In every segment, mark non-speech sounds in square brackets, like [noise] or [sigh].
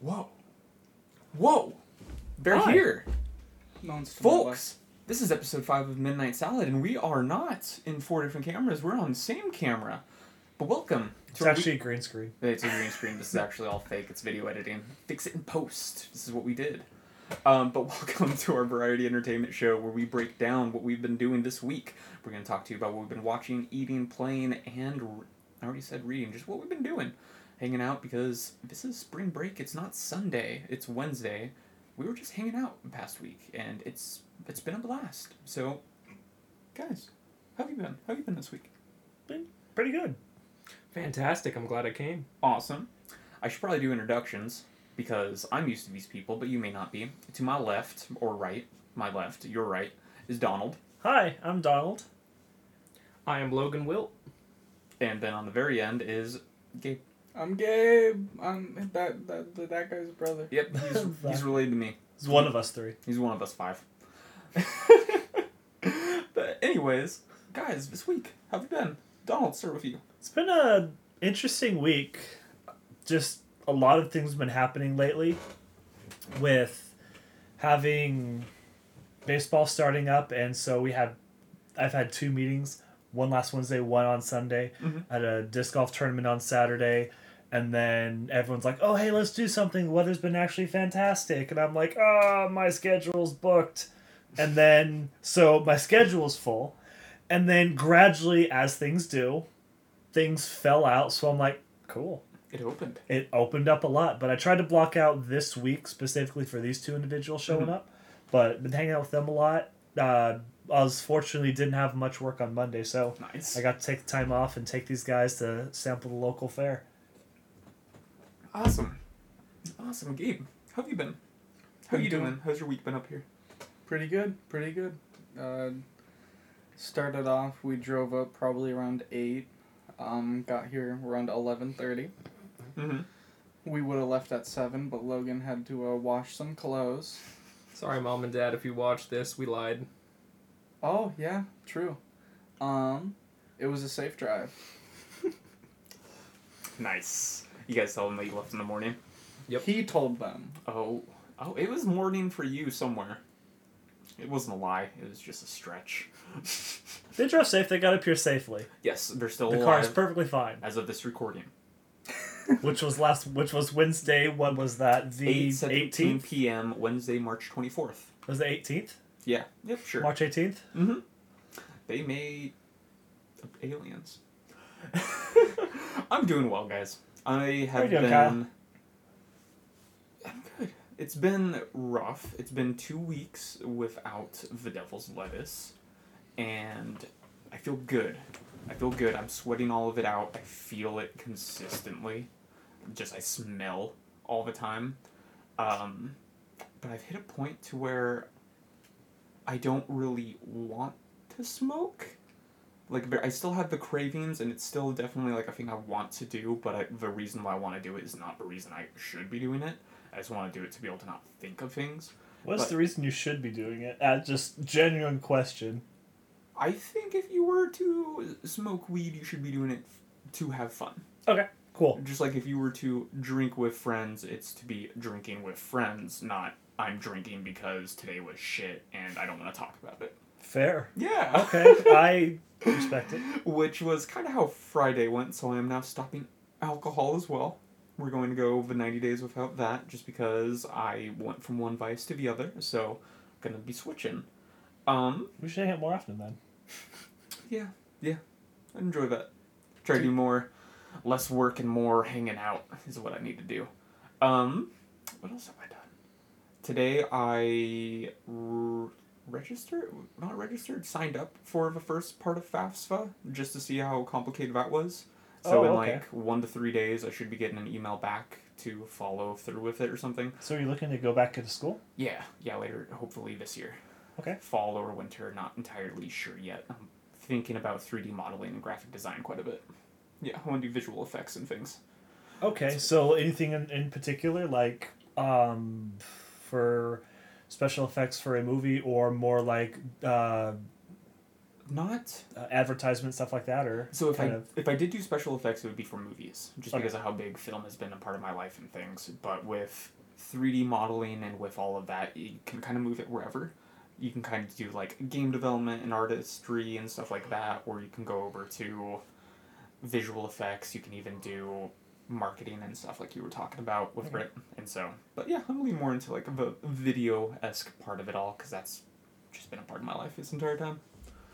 Whoa. Whoa. They're Hi. here. No one's to my left. Folks, this is episode 5 of Midnight Salad, and we are not in four different cameras. We're on the same camera. But welcome It's to our actually a green screen. It's a green screen. This is actually all fake. It's video editing. Fix it in post. This is what we did. Um, but [laughs] welcome to our variety entertainment show where we break down what we've been doing this week. We're going to talk to you about what we've been watching, eating, playing, and re- I already said reading, just what we've been doing. Hanging out because this is spring break. It's not Sunday, it's Wednesday. We were just hanging out the past week, and it's it's been a blast. So, guys, how have you been? How have you been this week? Been pretty good. Fantastic. I'm glad I came. Awesome. I should probably do introductions because I'm used to these people, but you may not be. To my left or right, my left, your right, is Donald. Hi, I'm Donald. I am Logan Wilt. And then on the very end is Gabe. I'm Gabe. I'm that that that, that guy's brother. Yep, [laughs] he's, he's related to me. He's one of us three. He's one of us five. [laughs] but anyways, guys, this week, how have you been? Donald, start with you. It's been a interesting week. Just a lot of things have been happening lately with having baseball starting up and so we had I've had two meetings, one last Wednesday, one on Sunday. Mhm. I had a disc golf tournament on Saturday and then everyone's like, "Oh, hey, let's do something. The Weather's been actually fantastic." And I'm like, "Oh, my schedule's booked." And then so my schedule's full. And then gradually as things do, things fell out, so I'm like, cool. It opened. It opened up a lot, but I tried to block out this week specifically for these two individuals showing Mhm. up. But been hanging out with them a lot. Uh, I was fortunately didn't have much work on Monday, so Nice. I got to take the time off and take these guys to sample the local fair. Awesome. Awesome. Gabe, how have you been? How Been you doing- doing? How's your week been up here? Pretty good. Pretty good. Uh, started off. We drove up probably around eight. Um, got here around eleven thirty. Mm-hmm. We would have left at seven, but Logan had to uh, wash some clothes. Sorry, mom and dad, if you watch this, we lied. Oh yeah, true. Um, it was a safe drive. [laughs] Nice. You guys tell them that you left in the morning? Yep. He told them. Oh. Oh, it was morning for you somewhere. It wasn't a lie. It was just a stretch. They drove safe. They got up here safely. yes, they're still The car is perfectly fine. as of this recording. Which was last. Which was Wednesday. What was that? The 8:17 eighteenth. p.m. Wednesday, March 24th. Was the eighteenth? Yeah. Yep, sure. March eighteenth. Mm-hmm. They made aliens. [laughs] I'm doing well, guys. I have doing, been. Kyle? I'm good. It's been rough. It's been two weeks without the devil's lettuce, and I feel good. I feel good. I'm sweating all of it out. I feel it consistently. Just I smell all the time. Um, but I've hit a point to where I don't really want to smoke. Like I still have the cravings, and it's still definitely like a thing I want to do. But I, the reason why I want to do it is not the reason I should be doing it. I just want to do it to be able to not think of things. What's But- the reason you should be doing it? Uh, just genuine question. I think if you were to smoke weed, you should be doing it to have fun. Okay, cool. Just like if you were to drink with friends, it's to be drinking with friends, not I'm drinking because today was shit and I don't want to talk about it. Fair. Yeah. Okay, [laughs] I respect it. Which was kind of how Friday went, so I am now stopping alcohol as well. We're going to go the 90 days without that just because I went from one vice to the other, so I'm going to be switching. Um, We should hang out more often then. [laughs] yeah, yeah. I enjoy that. Try to do more, less work and more hanging out is what I need to do. Um, what else have I done? Today I r- registered, not registered, signed up for the first part of FAFSA just to see how complicated that was. So Oh, in okay. like one to three days, I should be getting an email back to follow through with it or something. So are you're looking to go back into school? Yeah, yeah, later, hopefully this year. Okay. Fall or winter, not entirely sure yet. I'm thinking about 3D modeling and graphic design quite a bit. Yeah, I want to do visual effects and things. Okay, so anything in, in particular, like um, for special effects for a movie, or more like uh, Not uh, advertisement stuff like that, or so. If I of if I did do special effects, it would be for movies, just Okay. because of how big film has been a part of my life and things. But with 3D modeling and with all of that, you can kind of move it wherever. You can kind of do like game development and artistry and stuff like that, or you can go over to visual effects. You can even do marketing and stuff like you were talking about with Okay. Brit. And so, but yeah, I'm leaning more into like the video esque part of it all because that's just been a part of my life this entire time.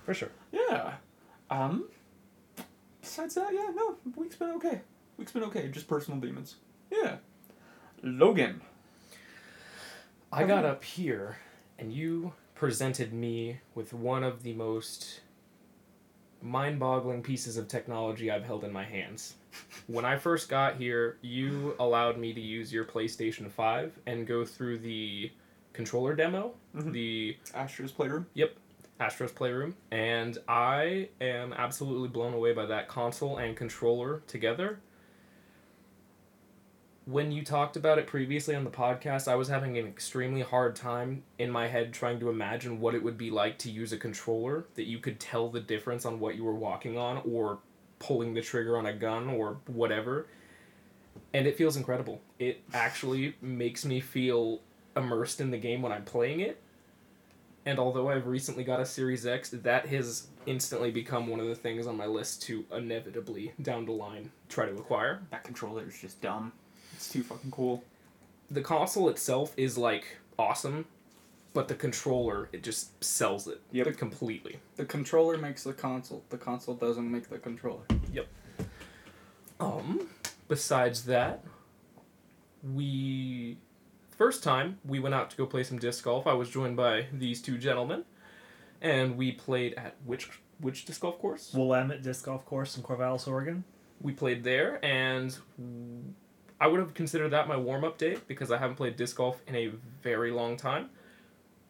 for sure. Yeah. Um. Besides that, yeah, no, week's been okay. Week's been okay. Just personal demons. Yeah. Logan. I got up here, and you presented me with one of the most mind boggling pieces of technology I've held in my hands. When I first got here, you allowed me to use your PlayStation 5 and go through the controller demo, Mhm. the Astro's Playroom. Yep. Astro's Playroom, and I am absolutely blown away by that console and controller together. When you talked about it previously on the podcast, I was having an extremely hard time in my head trying to imagine what it would be like to use a controller that you could tell the difference on what you were walking on or pulling the trigger on a gun or whatever. And it feels incredible. It actually makes me feel immersed in the game when I'm playing it and although I've recently got a Series X, that has instantly become one of the things on my list to inevitably down the line try to acquire. That controller is just dumb. It's too fucking cool. The console itself is like awesome, but the controller it just sells it Yep. completely. The controller makes the console. The console doesn't make the controller. Yep. Um, besides that, we first time we went out to go play some disc golf. I was joined by these two gentlemen, and we played at which which disc golf course? Willamette Disc Golf Course in Corvallis, Oregon. we played there, and I would have considered that my warm up day because I haven't played disc golf in a very long time.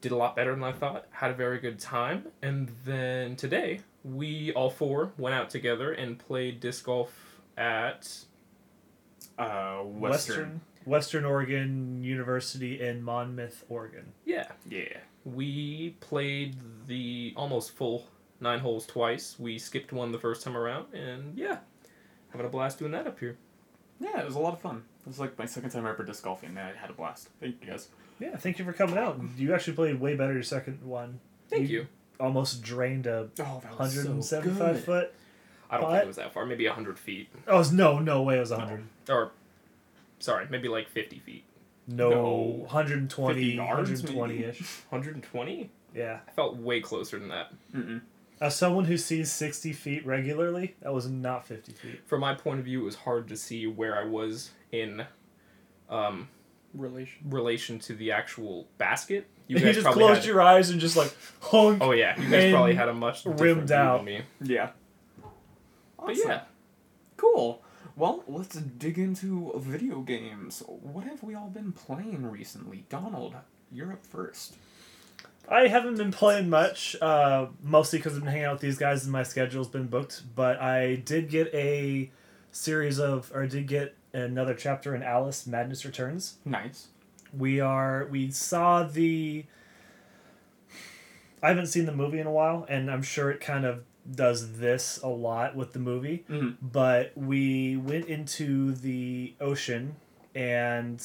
Did a lot better than I thought, had a very good time, and then today we all four went out together and played disc golf at Uh, Western. Western Western Oregon University in Monmouth, Oregon. yeah. Yeah. We played the almost full nine holes twice. We skipped one the first time around, and yeah, having a blast doing that up here. Yeah, it was a lot of fun. It was like my second time ever disc golfing, and I had a blast. Thank you guys. Yeah, thank you for coming out. You actually played way better your second one. Thank You- you. Almost drained a Oh, that 175 foot. I don't But- think it was that far. Maybe hundred feet, Oh it's- no, no way. It was 100. or sorry, maybe like fifty feet. No, No. 120, 120 ish. 120? Yeah. I felt way closer than that. Mm-mm. As someone who sees 60 feet regularly, that was not 50 feet. From my point of view, it was hard to see where I was in um, Relation. relation to the actual basket. [laughs] You You, guys just probably closed had- your eyes and just like hung. Oh yeah, you guys probably had a much rimmed different view out. than me. Yeah. But yeah, Cool. Well, let's dig into video games. What have we all been playing recently? Donald, you're up first. I haven't been playing much, uh, mostly because I've been hanging out with these guys and my schedule's been booked. But I did get a series of, or I did get another chapter in Alice Madness Returns. Nice. We are, we saw the. I haven't seen the movie in a while, and I'm sure it kind of does this a lot with the movie. Mhm. But we went into the ocean and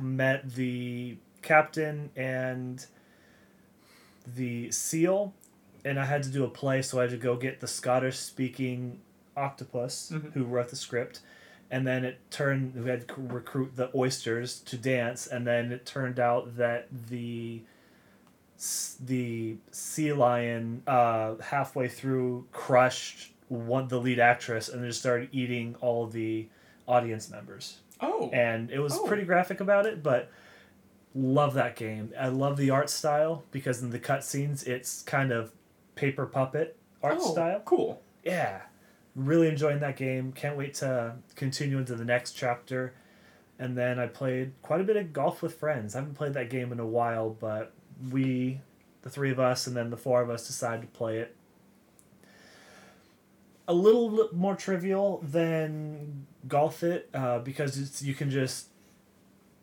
met the captain and the seal, and I had to do a play, so I had to go get the Scottish speaking octopus Mhm. who wrote the script. And then it turned, we had to recruit the oysters to dance, and then it turned out that the the sea lion uh, halfway through crushed one the lead actress and just started eating all the audience members Oh. and it was Oh. pretty graphic about it but love that game i love the art style because in the cutscenes it's kind of paper puppet art oh, style Cool. yeah really enjoying that game. Can't wait to continue into the next chapter. And then i played quite a bit of golf with friends. I haven't played that game in a while but we the three of us and then the four of us decided to play it. A little li- more trivial than golf it uh, because it's you can just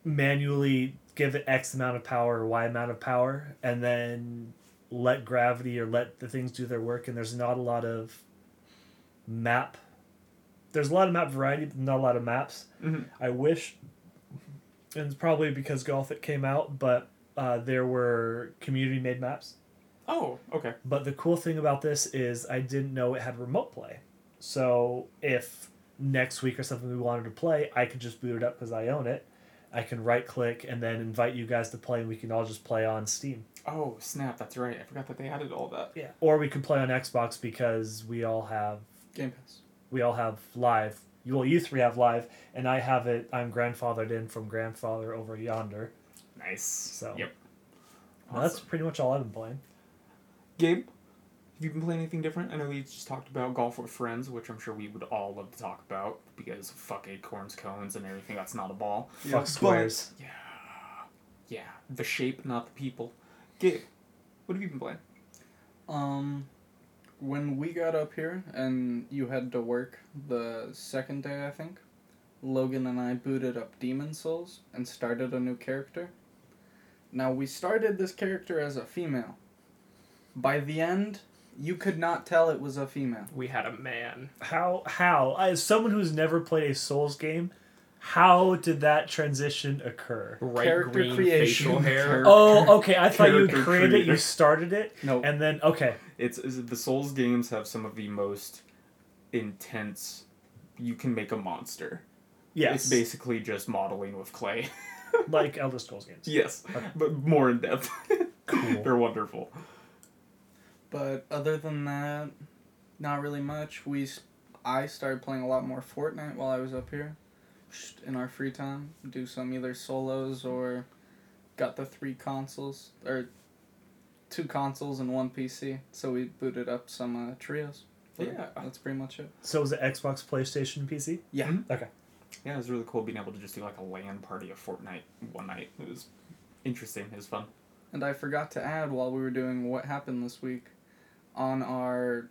manually give it x amount of power or y amount of power and then let gravity or let the things do their work, and there's not a lot of map. There's a lot of map variety, but not a lot of maps. Mhm. I wish, and it's probably because Gothic came out, but uh, there were community made maps. Oh, okay. But the cool thing about this is I didn't know it had remote play. So if next week or something we wanted to play, I could just boot it up because I own it. I can right click and then invite you guys to play, and we can all just play on Steam. Oh, snap, that's right. I forgot that they added all that. Yeah. Or we could play on Xbox because we all have Game Pass. we all have live. You well, you three have live, and I have it. I'm grandfathered in from grandfather over yonder. Nice. So Yep. Well, that's pretty much all I've been playing. Gabe, have you been playing anything different? I know we just talked about golf with friends, which I'm sure we would all love to talk about because fuck acorns, cones, and everything that's not a ball. Yeah. Fuck squares. Yeah. Yeah. The shape, not the people. Gabe, what have you been playing? Um, when we got up here and you had to work the second day, I think, Logan and I booted up Demon Souls and started a new character. Now, we started this character as a female. By the end, you could not tell it was a female. We had a man. How how as someone who's never played a Souls game, how did that transition occur? Bright Character green creation. facial hair. Oh, okay. I thought you created it, you started it, No, and then okay. It's is the Souls games have some of the most intense. You can make a monster. Yes, It's basically just modeling with clay. [laughs] like Elder Scrolls games. yes, Okay. but more in depth. Cool. [laughs] They're wonderful. but other than that, not really much. We, s- I started playing a lot more Fortnite while I was up here, in our free time. Do some either solos or, got the three consoles or, two consoles and one PC. So we booted up some uh, trios. Yeah. that's pretty much it. So was it Xbox, PlayStation, PC? Yeah. Mhm. Okay. Yeah, it was really cool being able to just do like a LAN party of Fortnite one night. It was interesting. It was fun. And I forgot to add while we were doing what happened this week, on our,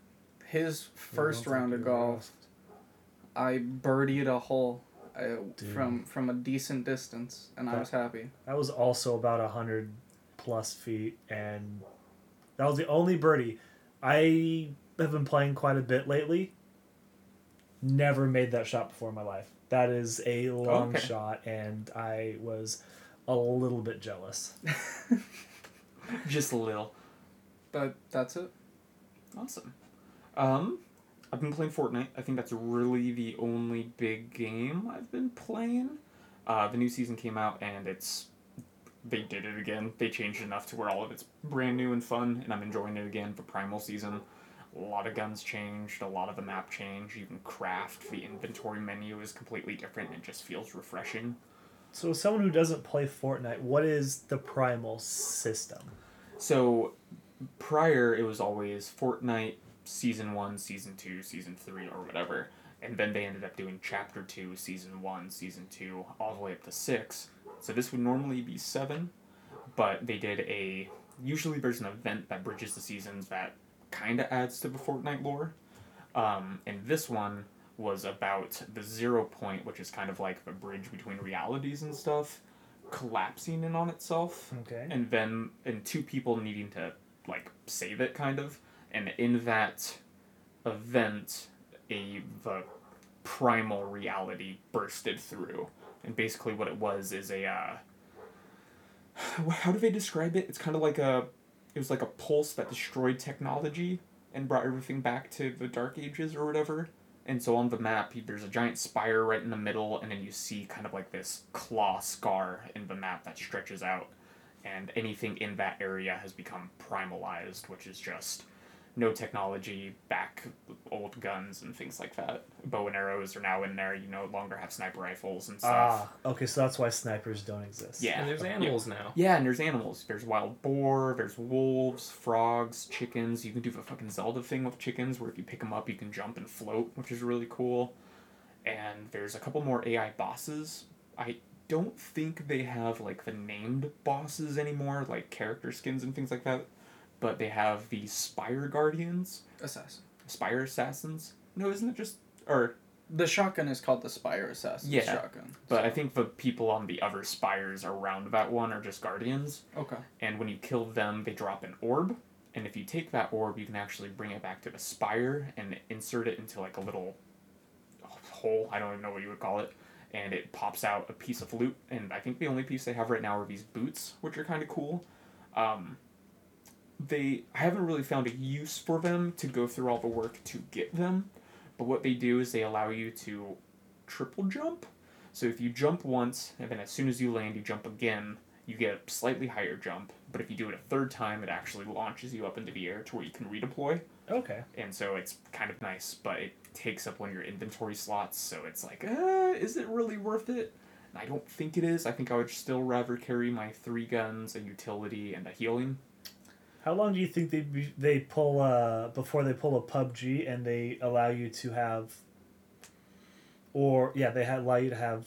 his first round of golf. I birdied a hole uh, from from a decent distance, and I was happy. That was also about a hundred plus feet, and that was the only birdie. I have been playing quite a bit lately. Never made that shot before in my life. That is a long Okay. shot, and I was a little bit jealous. [laughs] Just a little. But that's it. Awesome. Um, I've been playing Fortnite. I think that's really the only big game I've been playing. Uh, the new season came out and it's they did it again. They changed enough to where all of it's brand new and fun, and I'm enjoying it again for Primal season. A lot of guns changed, a lot of the map changed. even craft. The inventory menu is completely different. and It just feels refreshing. So, as someone who doesn't play Fortnite, what is the primal system? So prior it was always Fortnite season one, season two, season three, or whatever. And then they ended up doing chapter two, season one, season two, all the way up to six. So this would normally be seven, but they did a usually there's an event that bridges the seasons that kinda adds to the Fortnite lore. Um, and this one was about the zero point, which is kind of like the bridge between realities and stuff, collapsing in on itself Okay. and then and two people needing to like save it kind of and in that event a the primal reality bursted through and basically what it was is a uh [sighs] how do they describe it? It's kind of like a it was like a pulse that destroyed technology and brought everything back to the dark ages or whatever. And so on the map there's a giant spire right in the middle and then you see kind of like this claw scar in the map that stretches out. And anything in that area has become primalized, which is just no technology, back old guns and things like that. Bow and arrows are now in there. You no longer have sniper rifles and stuff. Ah, okay, so that's why snipers don't exist. Yeah. And there's animals now. Yeah, and there's animals. There's wild boar, there's wolves, frogs, chickens. You can do the fucking Zelda thing with chickens where if you pick them up, you can jump and float, which is really cool. And there's a couple more AI bosses. I don't think they have like the named bosses anymore, like character skins and things like that. But they have the Spire Guardians, Assassin. Spire Assassins. No, isn't it just or The shotgun is called the Spire Assassin Yeah, shotgun. but I think the people on the other spires around that one are just guardians. Okay. and when you kill them, they drop an orb, And if you take that orb, you can actually bring it back to the spire and insert it into like a little hole. I don't even know what you would call it. And it pops out a piece of loot. And I think the only piece they have right now are these boots, which are kind of cool. Um, they I haven't really found a use for them to go through all the work to get them. But what they do is they allow you to triple jump. So if you jump once, and then as soon as you land, you jump again, you get a slightly higher jump. But if you do it a third time, it actually launches you up into the air to where you can redeploy. Okay. And so it's kind of nice, but it takes up one of your inventory slots. So it's like, uh, is it really worth it? And I don't think it is. I think I would still rather carry my three guns, a utility, and a healing. How long do you think they they pull uh before they pull a PUBG and they allow you to have or yeah they allow you to have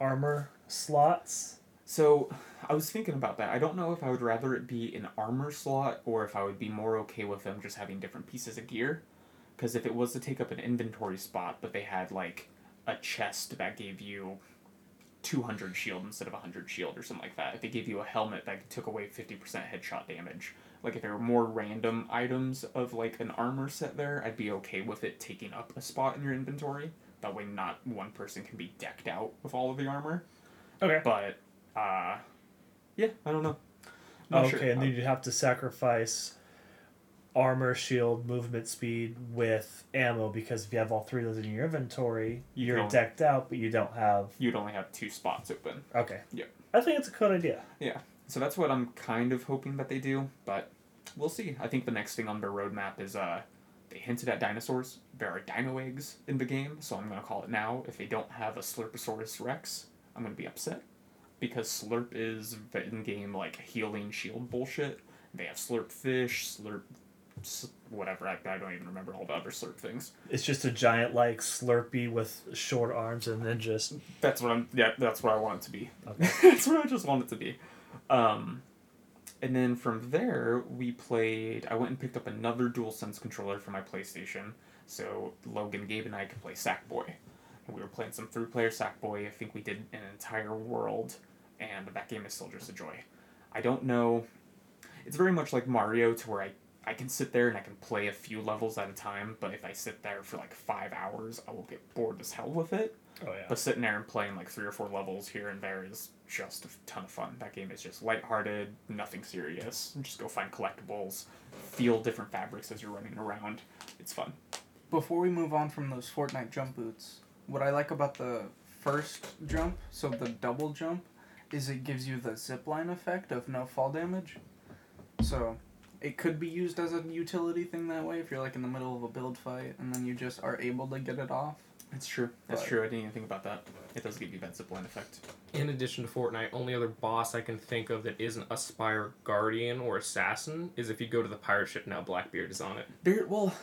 armor slots? So I was thinking about that. I don't know if I would rather it be an armor slot or if I would be more okay with them just having different pieces of gear. Because if it was to take up an inventory spot, but they had like a chest that gave you 200 shield instead of 100 shield or something like that, if they gave you a helmet that took away 50% headshot damage, like if there were more random items of like an armor set there, I'd be okay with it taking up a spot in your inventory. That way, not one person can be decked out with all of the armor. Okay. But uh, yeah, I don't know. Not okay, sure. and then you'd have to sacrifice armor, shield, movement speed with ammo because if you have all three of those in your inventory, You you're decked out, but you don't have. You'd only have two spots open. Okay. Yeah. I think it's a good idea. So that's what I'm kind of hoping that they do, but we'll see. I think the next thing on their roadmap is uh, they hinted at dinosaurs. There are dino eggs in the game, so I'm going to call it now. If they don't have a Slurposaurus Rex, I'm going to be upset. Because Slurp is in game, like, healing shield bullshit. They have Slurp Fish, Slurp. whatever. I, I don't even remember all the other Slurp things. It's just a giant like Slurpee with short arms and then just That's what I'm. Yeah, that's what I want it to be. Okay. [laughs] that's what I just want it to be. Um, and then from there, we played. I went and picked up another DualSense controller for my PlayStation, so Logan, Gabe, and I could play Sackboy. And we were playing some three-player Sackboy. I think we did an entire world, and that game is still just a joy. I don't know. It's very much like Mario, to where I I can sit there and I can play a few levels at a time, but if I sit there for like five hours, I will get bored as hell with it. oh yeah. But sitting there and playing like three or four levels here and there is just a ton of fun. That game is just lighthearted, nothing serious. Just go find collectibles, feel different fabrics as you're running around. It's fun. Before we move on from those Fortnite jump boots, what I like about the first jump, so the double jump, is it gives you the zipline effect of no fall damage. So it could be used as a utility thing that way if you're like in the middle of a build fight and then you just are able to get it off. It's true. That's But- true. I didn't even think about that. It does give you that zipline effect. In addition to Fortnite, only other boss I can think of that isn't a Spire Guardian or Assassin is if you go to the pirate ship now, Blackbeard is on it. There, well,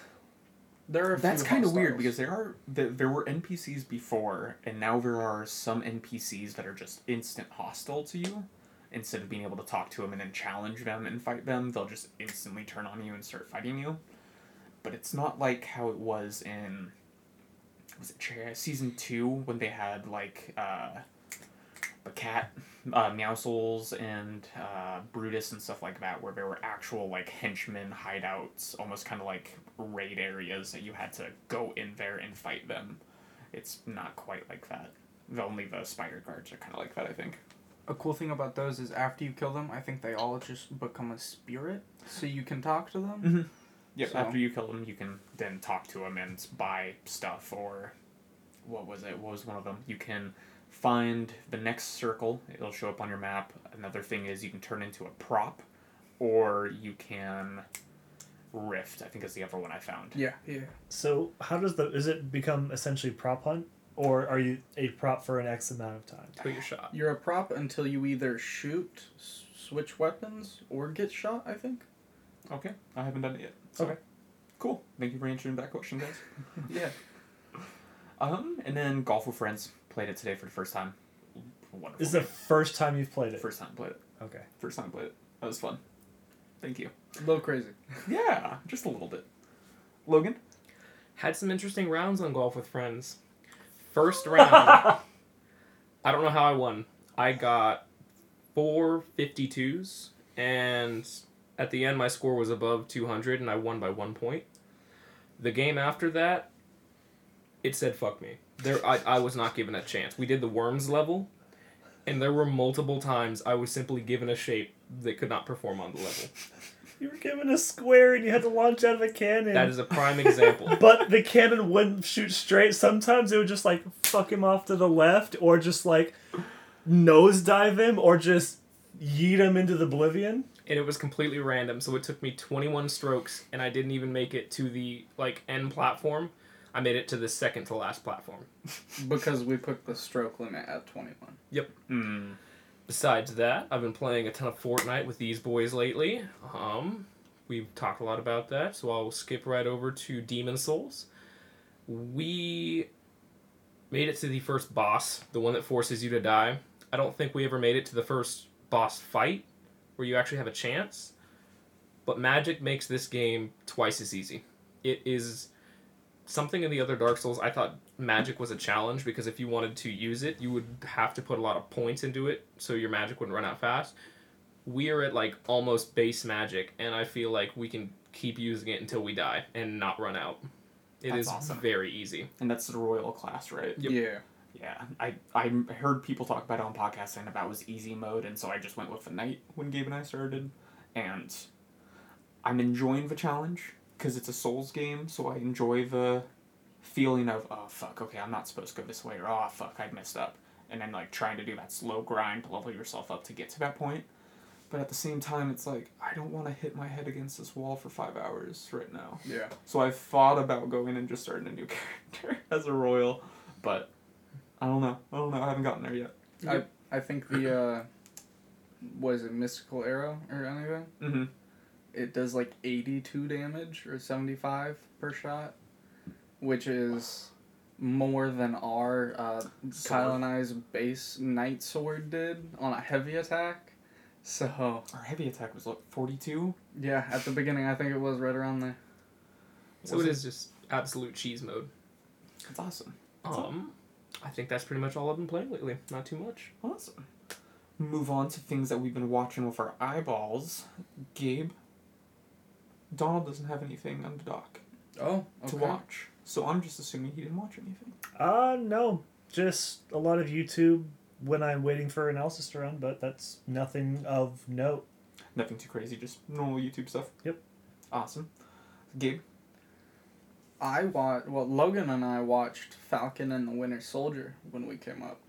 There are that's kind of weird because there are there, there were NPCs before, and now there are some NPCs that are just instant hostile to you. Instead of being able to talk to them and then challenge them and fight them, they'll just instantly turn on you and start fighting you. But it's not like how it was in was it season two when they had like uh, the cat uh, Meowscles and uh, Brutus and stuff like that, where there were actual like henchmen hideouts, almost kind of like raid areas that you had to go in there and fight them. It's not quite like that. The only the spider guards are kind of like that, I think. A cool thing about those is after you kill them, I think they all just become a spirit, so you can talk to them. Mm-hmm. Yep. So- After you kill them, you can then talk to them and buy stuff or what was it? What was one of them? You can find the next circle. It'll show up on your map. Another thing is you can turn into a prop, or you can rift. I think is the other one I found. Yeah, yeah. So how does the is it become essentially prop hunt, or are you a prop for an X amount of time? Till you're shot. You're a prop until you either shoot, s- switch weapons, or get shot. I think. Okay. I haven't done it yet. So. Okay. Cool. Thank you for answering that question, guys. [laughs] Yeah. Um, and then golf with friends. Played it today for the first time. Wonderful. This is the first time you've played it. first time I played it. Okay. First time played it. That was fun. Thank you. A little crazy. [laughs] Yeah, just a little bit. Logan? Had some interesting rounds on golf with friends. First [laughs] round, I don't know how I won. I got four 52s and At the end, my score was above 200 and I won by one point. The game after that, it said fuck me. There, I, I was not given a chance. We did the worms level, and there were multiple times I was simply given a shape that could not perform on the level. [laughs] You were given a square and you had to launch out of a cannon. That is a prime example. [laughs] but the cannon wouldn't shoot straight. Sometimes it would just like fuck him off to the left, or just like nosedive him, or just yeet him into the oblivion. And it was completely random. So it took me 21 strokes, and I didn't even make it to the like end platform. I made it to the second to last platform. [laughs] Because we put the stroke limit at 21. Hmm. Besides that, I've been playing a ton of Fortnite with these boys lately. Um, we've talked a lot about that, so I'll skip right over to Demon Souls. We made it to the first boss, the one that forces you to die. I don't think we ever made it to the first boss fight, where you actually have a chance. But Magic makes this game twice as easy. It is something in the other Dark Souls. I thought Magic was a challenge because if you wanted to use it, you would have to put a lot of points into it so your magic wouldn't run out fast. We are at like almost base magic, and I feel like we can keep using it until we die and not run out. It is That's awesome. very easy. And that's the royal class, right? Yep. Yeah. Yeah, I I heard people talk about it on podcasts about it was easy mode, and so I just went with the knight when Gabe and I started, and I'm enjoying the challenge because it's a Souls game, so I enjoy the feeling of oh fuck, okay, I'm not supposed to go this way, or oh fuck, I messed up, and then like trying to do that slow grind to level yourself up to get to that point. But at the same time, it's like I don't want to hit my head against this wall for five hours right now. Yeah. So I've thought about going and just starting a new [laughs] character as a royal, but I don't know. I don't know. I haven't gotten there yet. I, I think the, uh, was it Mystical Arrow or anything? Mm-hmm. It does like 82 damage or 75 per shot, which is more than our uh, Kyle and I's base Knight Sword did on a heavy attack. So, Our heavy attack was like forty two. yeah, at the beginning, I think it was right around there. So it it? is just absolute cheese mode. That's awesome. Um, I think that's pretty much all I've been playing lately. Not too much. Awesome. Move on to things that we've been watching with our eyeballs. Gabe. Donald doesn't have anything on the dock Oh, okay. to watch, so I'm just assuming he didn't watch anything. Uh no, just a lot of YouTube when I'm waiting for analysis to run, but that's nothing of note. Nothing too crazy, just normal YouTube stuff. Yep. Awesome. Gabe. I watched, well, Logan and I watched Falcon and the Winter Soldier when we came up.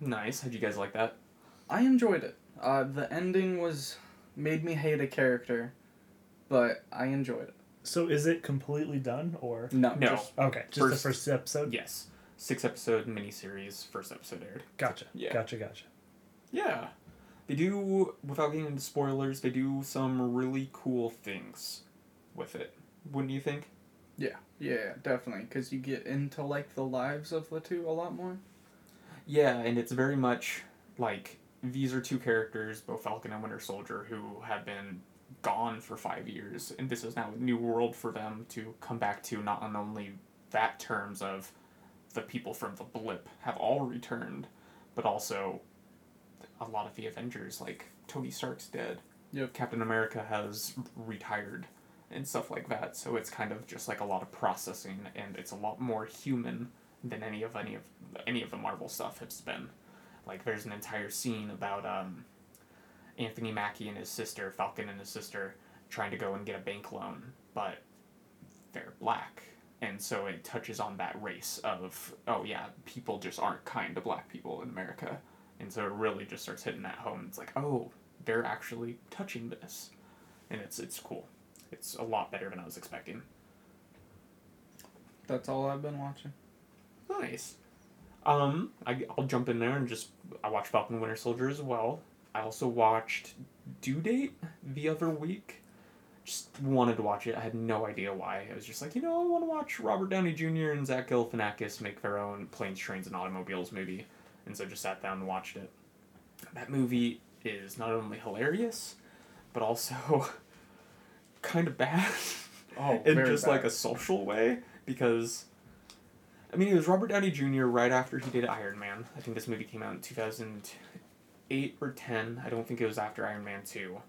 Nice. How'd you guys like that? I enjoyed it. Uh, the ending was made me hate a character, but I enjoyed it. So is it completely done or No, No. just- okay? Just First- the first episode. Yes. Six episode miniseries. First episode aired. Gotcha. Yeah. Gotcha. Gotcha. Yeah. They do, without getting into spoilers, they do some really cool things with it. Wouldn't you think? Yeah, yeah, definitely, because you get into like the lives of the two a lot more. Yeah, and it's very much like these are two characters, both Falcon and Winter Soldier, who have been gone for five years, and this is now a new world for them to come back to. Not on only that terms of the people from the blip have all returned, but also a lot of the Avengers, like Tony Stark's dead. Yep. Captain America has retired and stuff like that. So it's kind of just like a lot of processing, and it's a lot more human than any of any of any of the Marvel stuff has been. Like there's an entire scene about um, Anthony Mackie and his sister, Falcon and his sister, trying to go and get a bank loan, but they're black. And so it touches on that race of, oh yeah, people just aren't kind to black people in America. And so it really just starts hitting that home. It's like, oh, they're actually touching this. And it's it's cool. It's a lot better than I was expecting. That's all I've been watching. Nice. Um, I, I'll jump in there and just I watched Falcon Winter Soldier as well. I also watched Due Date the other week. Just wanted to watch it. I had no idea why. I was just like, you know, I want to watch Robert Downey Jr. and Zach Galifianakis make their own planes, trains, and automobiles movie, and so just sat down and watched it. That movie is not only hilarious, but also [laughs] kind of bad. [laughs] Oh, in just bad. like a social way because I mean it was Robert Downey Jr. right after he did Iron Man. I think this movie came out in two thousand eight or ten. I don't think it was after Iron Man two.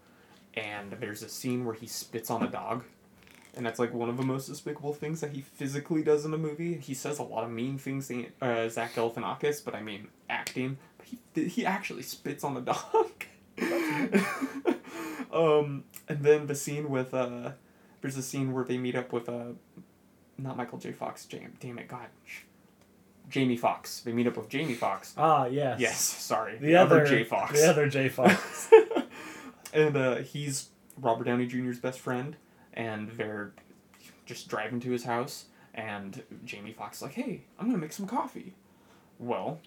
and there's a scene where he spits on a dog. And that's like one of the most despicable things that he physically does in a movie. He says a lot of mean things to uh, Zach Galifianakis, but I mean acting. But he he actually spits on a dog. [laughs] um, and then the scene with uh, there's a scene where they meet up with uh, not Michael J. Fox. Jam, damn it, God, Jamie Foxx. They meet up with Jamie Foxx. Ah, yes. Yes, sorry, The other J. Fox. The other J Fox. [laughs] and uh, he's Robert Downey Jr.'s best friend, and they're just driving to his house, and Jamie Foxx is like, "Hey, I'm gonna make some coffee." Well,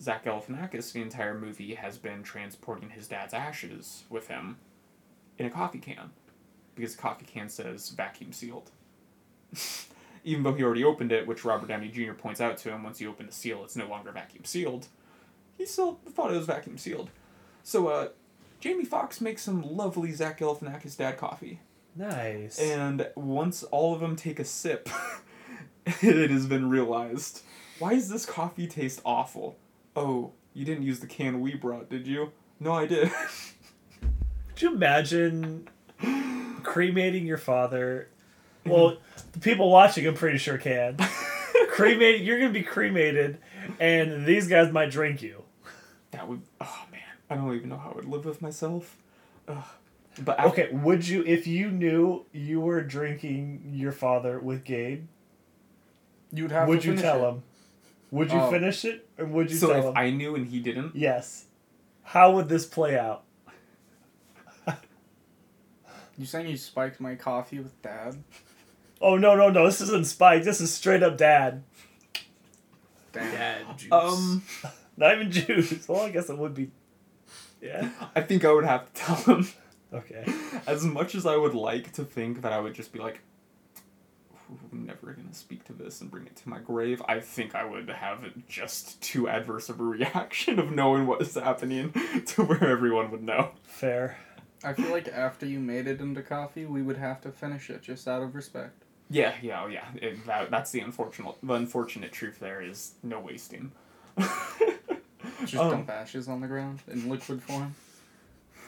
Zach Galifianakis, the entire movie, has been transporting his dad's ashes with him in a coffee can, because the coffee can says vacuum sealed. [laughs] Even though he already opened it, which Robert Downey Jr. points out to him once you open the seal, it's no longer vacuum sealed. He still thought it was vacuum sealed. So, uh, Jamie Foxx makes some lovely Zach Galifianakis dad coffee. nice. And once all of them take a sip, [laughs] it has been realized why does this coffee taste awful? Oh, you didn't use the can we brought, did you? No, I did. [laughs] Could you imagine cremating your father? Well, the people watching, I'm pretty sure can. [laughs] cremating, you're gonna be cremated, and these guys might drink you. that would. Oh man, I don't even know how I would live with myself. Ugh. But after, Okay, would you, if you knew you were drinking your father with Gabe, You'd have would you tell it. him? Would you Oh. finish it, or would you so tell if him? I knew and he didn't, Yes. How would this play out? You saying you spiked my coffee with dad? Oh no no no! This isn't spiked. This is straight up Dad. Damn. Dad juice. um, [laughs] Not even Jews. Well, I guess it would be. Yeah. I think I would have to tell him. Okay. As much as I would like to think that I would just be like, I'm never gonna speak to this and bring it to my grave, I think I would have just too adverse of a reaction of knowing what is happening [laughs] to where everyone would know. Fair. I feel like after you made it into coffee, we would have to finish it just out of respect. Yeah, yeah, oh yeah. It, that, that's the unfortunate the unfortunate truth there is no wasting. [laughs] Just Um, dump ashes on the ground in liquid form.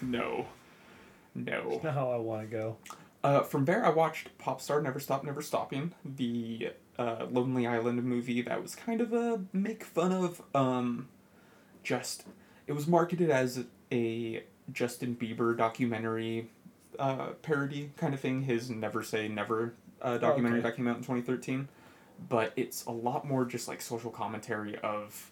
No. No. Not how I want to go. Uh, from there, I watched Popstar Never Stop Never Stopping, the uh, Lonely Island movie that was kind of a make fun of, um, just, it was marketed as a Justin Bieber documentary uh, parody kind of thing, his Never Say Never uh, documentary Okay. that came out in 2013. But it's a lot more just like social commentary of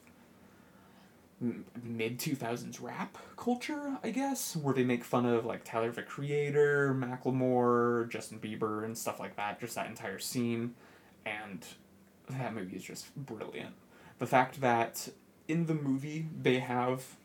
mid 2000s rap culture, I guess, where they make fun of like Tyler the Creator, Macklemore, Justin Bieber, and stuff like that, just that entire scene. And that movie is just brilliant. The fact that in the movie they have,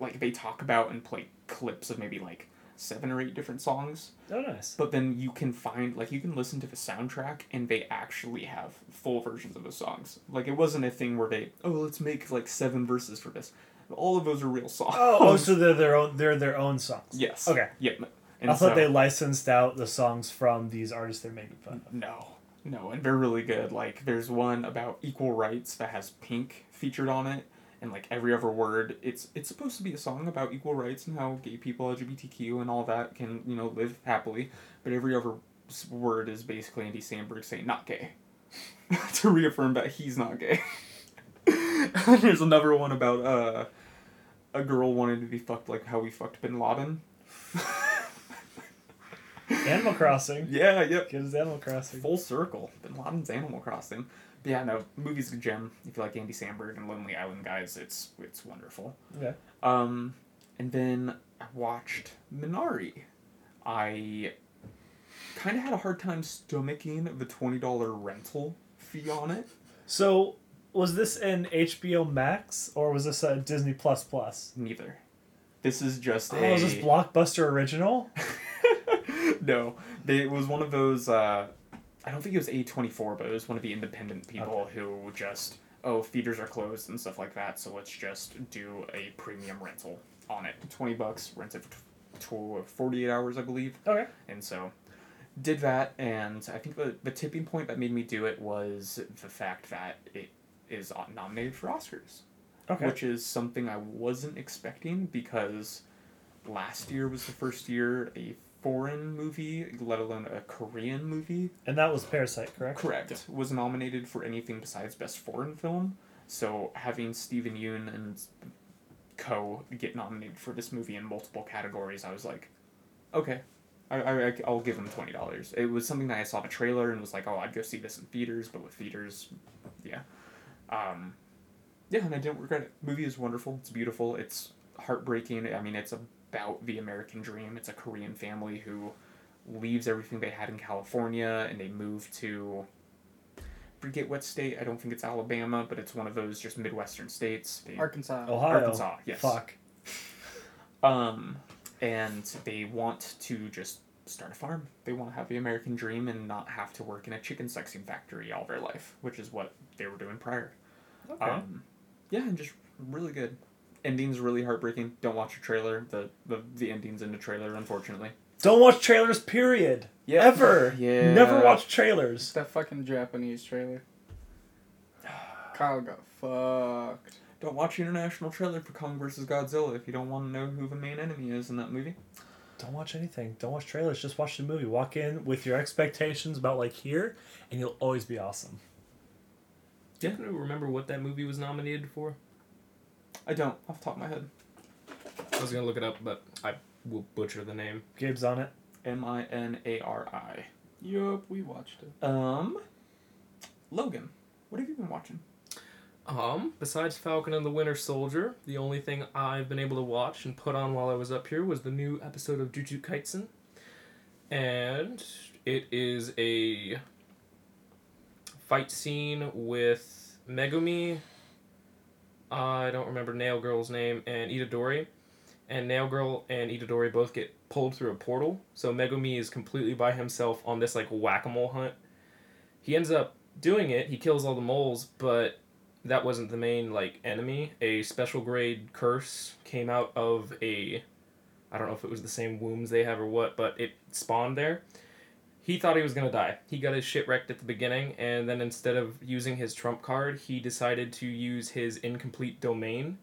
like, they talk about and play clips of maybe like seven or eight different songs Oh, nice. but then you can find like you can listen to the soundtrack and they actually have full versions of the songs like it wasn't a thing where they oh let's make like seven verses for this all of those are real songs Oh, oh, so [laughs] they're their own. They're their own songs. yes Okay. yep and I thought so- they licensed out the songs from these artists they're making fun of. no no and they're really good like there's one about equal rights that has pink featured on it and like every other word it's it's supposed to be a song about equal rights and how gay people lgbtq and all that can you know live happily but every other word is basically andy samberg saying not gay [laughs] to reaffirm that he's not gay [laughs] there's another one about uh a girl wanting to be fucked like how we fucked bin laden Animal Crossing. [laughs] yeah yep his Animal Crossing. Full circle. Bin Laden's Animal Crossing. Yeah, no, movie's a gem. If you like Andy Samberg and Lonely Island guys, it's it's wonderful. Yeah. Um, and then I watched Minari. I kind of had a hard time stomaching the twenty dollar rental fee on it. So, was this an HBO Max or was this a Disney Plus Plus? Neither. This is just Oh, a. is this Blockbuster original? [laughs] no, they, it was one of those. Uh, I don't think it was A twenty four, but it was one of the independent people who just oh theaters are closed and stuff like that, so let's just do a premium rental on it. Twenty bucks, rent it for forty eight hours, I believe, Okay. and so did that. And I think the the tipping point that made me do it was the fact that it is nominated for Oscars Okay. which is something I wasn't expecting because last year was the first year a foreign movie, let alone a Korean movie, And that was Parasite, correct? correct, was nominated for anything besides best foreign film. So having Steven Yeun and co get nominated for this movie in multiple categories, I was like, okay, I, I I'll give them twenty dollars. It was something that I saw the trailer and was like, oh, I'd go see this in theaters, but with theaters, yeah, um, yeah, and I didn't regret it. Movie is wonderful. It's beautiful. It's heartbreaking. I mean, it's about the American dream. It's a Korean family who leaves everything they had in California and they move to forget what state. I don't think it's Alabama, but it's one of those just Midwestern states. They, Arkansas. Ohio. Arkansas, yes. Fuck. um, and they want to just start a farm. They want to have the American dream and not have to work in a chicken sexing factory all their life, which is what they were doing prior. Okay. Um, yeah, and just really good. Ending's really heartbreaking. Don't watch the trailer. The the, the ending's in the trailer, unfortunately. Don't watch trailers, period. Yeah. Ever. [laughs] Yeah. Never watch trailers. It's that fucking Japanese trailer. [sighs] Kyle got fucked. Don't watch the international trailer for Kong vs. Godzilla if you don't want to know who the main enemy is in that movie. Don't watch anything. Don't watch trailers. Just watch the movie. Walk in with your expectations about like here, and you'll always be awesome. Do you happen to remember what that movie was nominated for? I don't, off the top of my head. I was gonna look it up, but I will butcher the name. Gabe's on it. M I N A R I. Yup, we watched it. Um, Logan, what have you been watching? Um, besides Falcon and the Winter Soldier, the only thing I've been able to watch and put on while I was up here was the new episode of Jujutsu Kaisen. And it is a fight scene with Megumi, I don't remember Nail Girl's name, and Itadori. And Nail Girl and Itadori both get pulled through a portal. So Megumi is completely by himself on this like whack-a-mole hunt. He ends up doing it. He kills all the moles, but that wasn't the main like enemy. A special grade curse came out of a I don't know if it was the same wombs they have or what, but it spawned there. He thought he was gonna die. He got his shit wrecked at the beginning, and then instead of using his trump card, he decided to use his incomplete domain,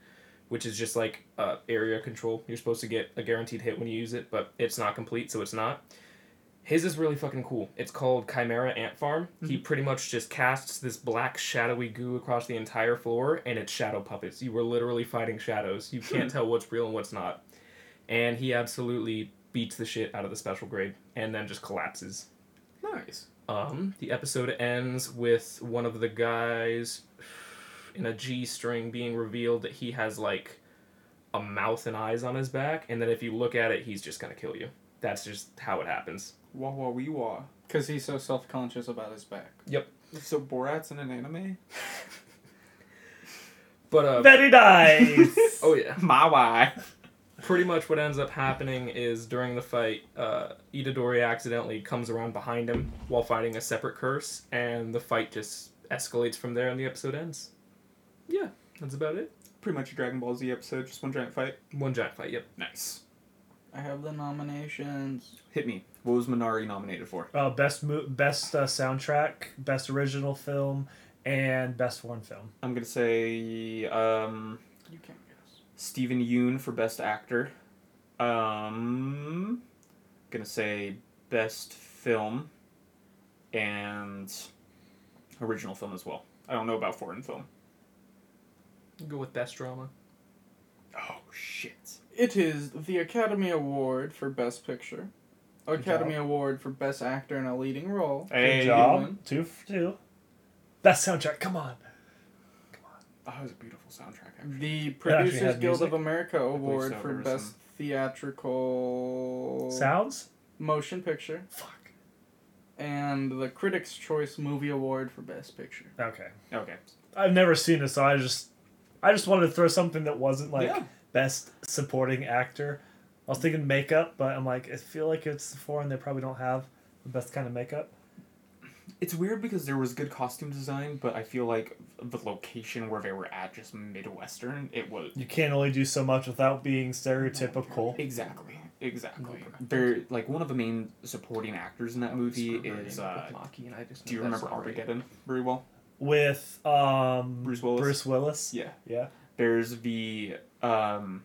which is just like uh, area control. You're supposed to get a guaranteed hit when you use it, but it's not complete, so it's not. His is really fucking cool. It's called Chimera Ant Farm. He pretty much just casts this black shadowy goo across the entire floor, and it's shadow puppets. You were literally fighting shadows. You can't [laughs] tell what's real and what's not. And he absolutely beats the shit out of the special grade, and then just collapses. Nice. Um, the episode ends with one of the guys in a G string being revealed that he has like a mouth and eyes on his back, and that if you look at it, he's just gonna kill you. That's just how it happens. Wah wah wee wah. Because he's so self conscious about his back. Yep. So Borat's in an anime? [laughs] But uh, Very nice. [laughs] oh yeah, My why. Pretty much what ends up happening is during the fight, uh, Itadori accidentally comes around behind him while fighting a separate curse, and the fight just escalates from there, and the episode ends. Yeah, that's about it. Pretty much a Dragon Ball Z episode, just one giant fight. One giant fight. Yep. Nice. I have the nominations. Hit me. What was Minari nominated for? uh, best mo- best uh, soundtrack, best original film, and best foreign film. I'm gonna say um, You can't guess. Steven Yeun for best actor. Um, gonna say best film and original film as well. I don't know about foreign film. Go with best drama. Oh shit. It is the Academy Award for Best Picture, Academy Award for Best Actor in a Leading Role, Hey. Good job. Two for two. Best soundtrack. Come on. Come on. Oh, that was a beautiful soundtrack. Actually. the Producers Guild music? of America Award so. for Best some- Theatrical Sounds. Motion Picture, Fuck. and the Critics' Choice Movie Award for Best Picture. Okay. Okay. I've never seen it, so I just, I just wanted to throw something that wasn't like Yeah. best supporting actor. I was thinking makeup, but I'm like, I feel like it's foreign. They probably don't have the best kind of makeup. It's weird because there was good costume design, but I feel like the location where they were at, just Midwestern, it was You can't only do so much without being stereotypical. exactly, exactly. No, They're like one of the main supporting actors in that movie is. Uh, Maki, and I just do you remember not. Armageddon very well? With um Bruce Willis? Bruce Willis. Yeah. Yeah. There's the um,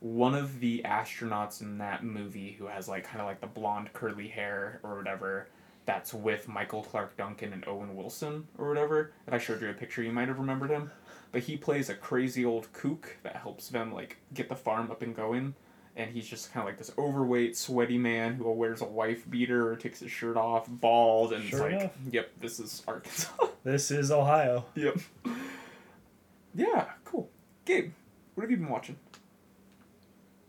one of the astronauts in that movie who has like kind of like the blonde curly hair or whatever that's with Michael Clarke Duncan and Owen Wilson or whatever. If I showed you a picture, you might have remembered him. But he plays a crazy old kook that helps them like get the farm up and going. And he's just kind of like this overweight, sweaty man who wears a wife beater, takes his shirt off, bald, and Sure like, enough. yep, this is Arkansas. [laughs] This is Ohio. yep. [laughs] Yeah, cool. Gabe, what have you been watching?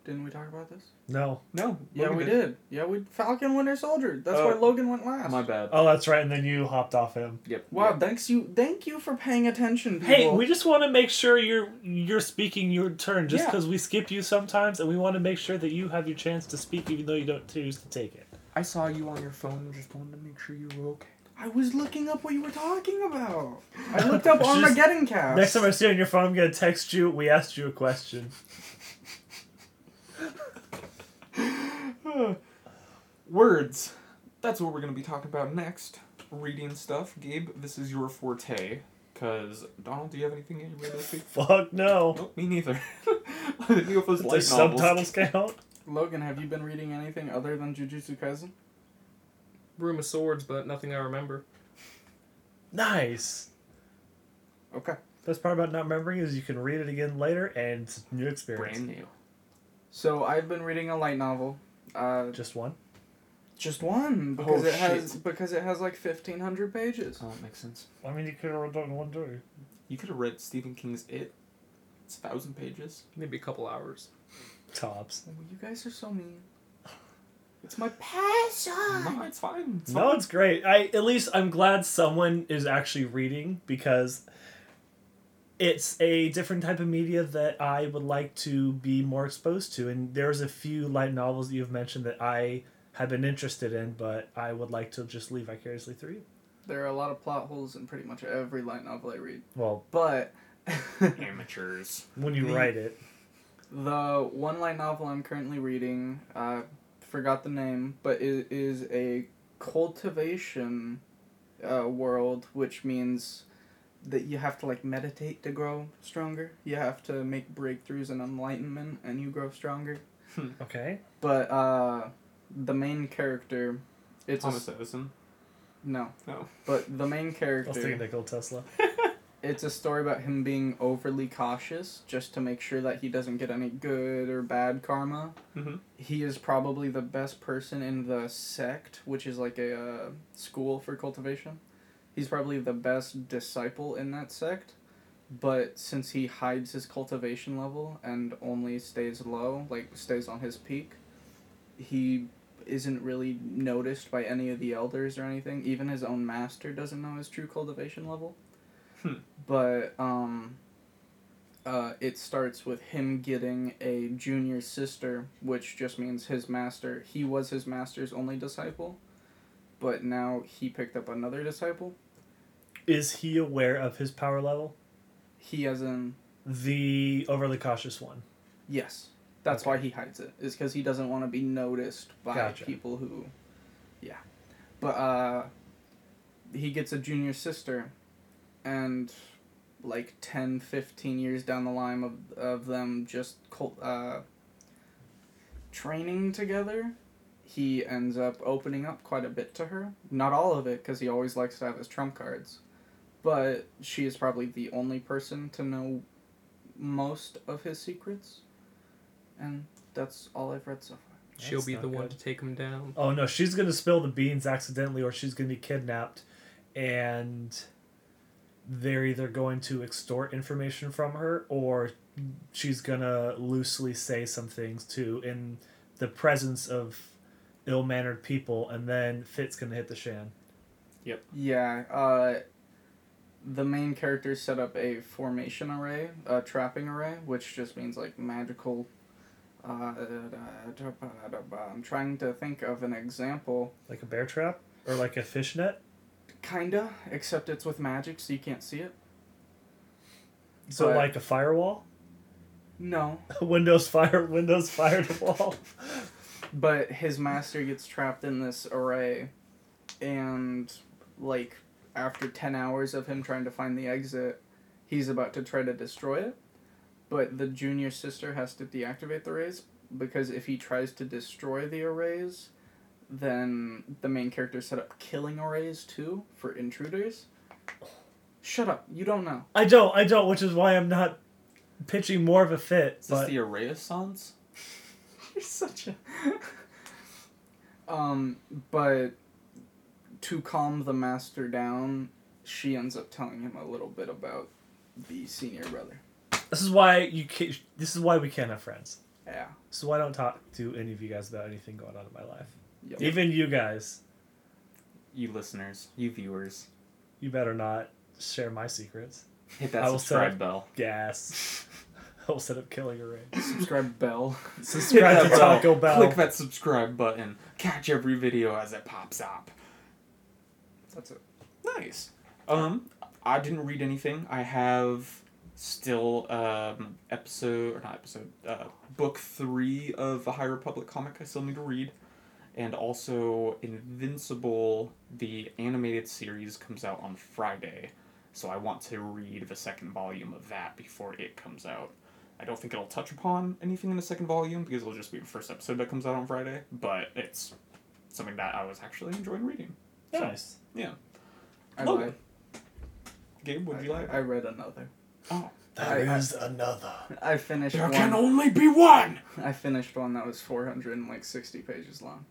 Didn't we talk about this? No. No. Yeah, Logan we did. Yeah, we Falcon Winter Soldier. That's Oh. why Logan went last. My bad. Oh, that's right. And then you hopped off him. Yep. Wow, yep. thanks you thank you for paying attention, people. Hey, we just want to make sure you're you're speaking your turn. Just Yeah. because we skip you sometimes, and we want to make sure that you have your chance to speak, even though you don't choose to take it. I saw you on your phone and just wanted to make sure you were okay. I was looking up what you were talking about. I looked up [laughs] Just- Armageddon cast. Next time I see you on your phone, I'm gonna text you. We asked you a question. [sighs] Words. That's what we're going to be talking about next. Reading stuff. Gabe, this is your forte. Because, Donald, do you have anything you read this week? Fuck no. Nope, me neither. I didn't know if it was light Does novels. subtitles count? Logan, have you been reading anything other than Jujutsu Kaisen? Room of Swords, but nothing I remember. Nice. Okay. Best part about not remembering is you can read it again later, and it's a new experience. Brand new. So I've been reading a light novel. Uh, Just one. just one because Oh, it has shit. because it has like fifteen hundred pages. Oh, that makes sense. I mean, you could have read that in one day. You could have read Stephen King's It. It's a thousand pages. Maybe a couple hours. Tops. Oh, you guys are so mean. It's my passion. No, it's fine. It's No, fine. it's great. I at least I'm glad someone is actually reading because it's a different type of media that I would like to be more exposed to. And there's a few light novels that you've mentioned that I have been interested in, but I would like to just leave vicariously through you. There are a lot of plot holes in pretty much every light novel I read, Well, but [laughs] Amateurs. when you The- write it, the one light novel I'm currently reading, uh, forgot the name, but it is a cultivation uh, world, which means that you have to like meditate to grow stronger. You have to make breakthroughs and enlightenment, and you grow stronger. okay. But uh, the main character, it's a Thomas s- Edison. no, No. but the main character. I was character. thinking Nikola Tesla. [laughs] It's a story about him being overly cautious just to make sure that he doesn't get any good or bad karma. Mhm. He is probably the best person in the sect, which is like a uh, school for cultivation. He's probably the best disciple in that sect, but since he hides his cultivation level and only stays low, like stays on his peak, he isn't really noticed by any of the elders or anything. Even his own master doesn't know his true cultivation level but um uh, it starts with him getting a junior sister, which just means his master. He was his master's only disciple, but now he picked up another disciple. Is he aware of his power level? He has an The overly cautious one. yes. That's Okay. why he hides it. Is because he doesn't want to be noticed by Gotcha. people who, yeah. But uh, he gets a junior sister, and like 10, 15 years down the line of, of them just cult, uh, training together, he ends up opening up quite a bit to her. Not all of it, because he always likes to have his trump cards. But she is probably the only person to know most of his secrets. And that's all I've read so far. She'll be not the one to take him down. Oh no, she's gonna spill the beans accidentally, or she's gonna be kidnapped, and they're either going to extort information from her, or she's gonna loosely say some things too in the presence of ill-mannered people, and then Fitz gonna hit the shan. Yep. Yeah, uh, the main character set up a formation array, a trapping array, which just means like magical. Uh, I'm trying to think of an example. Like a bear trap, or like a fishnet. Kinda, except it's with magic, so you can't see it. So But- like a firewall. No, [laughs] Windows fire. Windows fired [laughs] wall. but his master gets trapped in this array, and like after ten hours of him trying to find the exit, he's about to try to destroy it. but the junior sister has to deactivate the arrays because if he tries to destroy the arrays, then the main character set up killing arrays too for intruders. Shut up! You don't know. I don't, I don't, which is why I'm not pitching more of a fit. Is this But the Arraysons? [laughs] You're such a. [laughs] um, but to calm the master down, she ends up telling him a little bit about the senior brother. this is why you can This is why we can't have friends. Yeah. This is why I don't talk to any of you guys about anything going on in my life. Yep. Even you guys, You listeners, you viewers, you better not share my secrets. hit that I will subscribe set- bell. Gas. [laughs] I'll set up killing a array. Subscribe bell. Subscribe to that bell. Taco Bell. Click that subscribe button. Catch every video as it pops up. That's it. Nice. Um, I didn't read anything. I have still um episode or not episode uh book three of the High Republic comic. I still need to read, and also Invincible, the animated series comes out on Friday, so I want to read the second volume of that before it comes out. I don't think it'll touch upon anything in the second volume because it'll just be the first episode that comes out on Friday, but it's something that I was actually enjoying reading. So, Nice. Yeah. I Logan. lied. Gabe, would you I, like? I read another. Oh. There I- is another. I finished one. There one. can only be one! I finished one that was four hundred and like sixty pages long.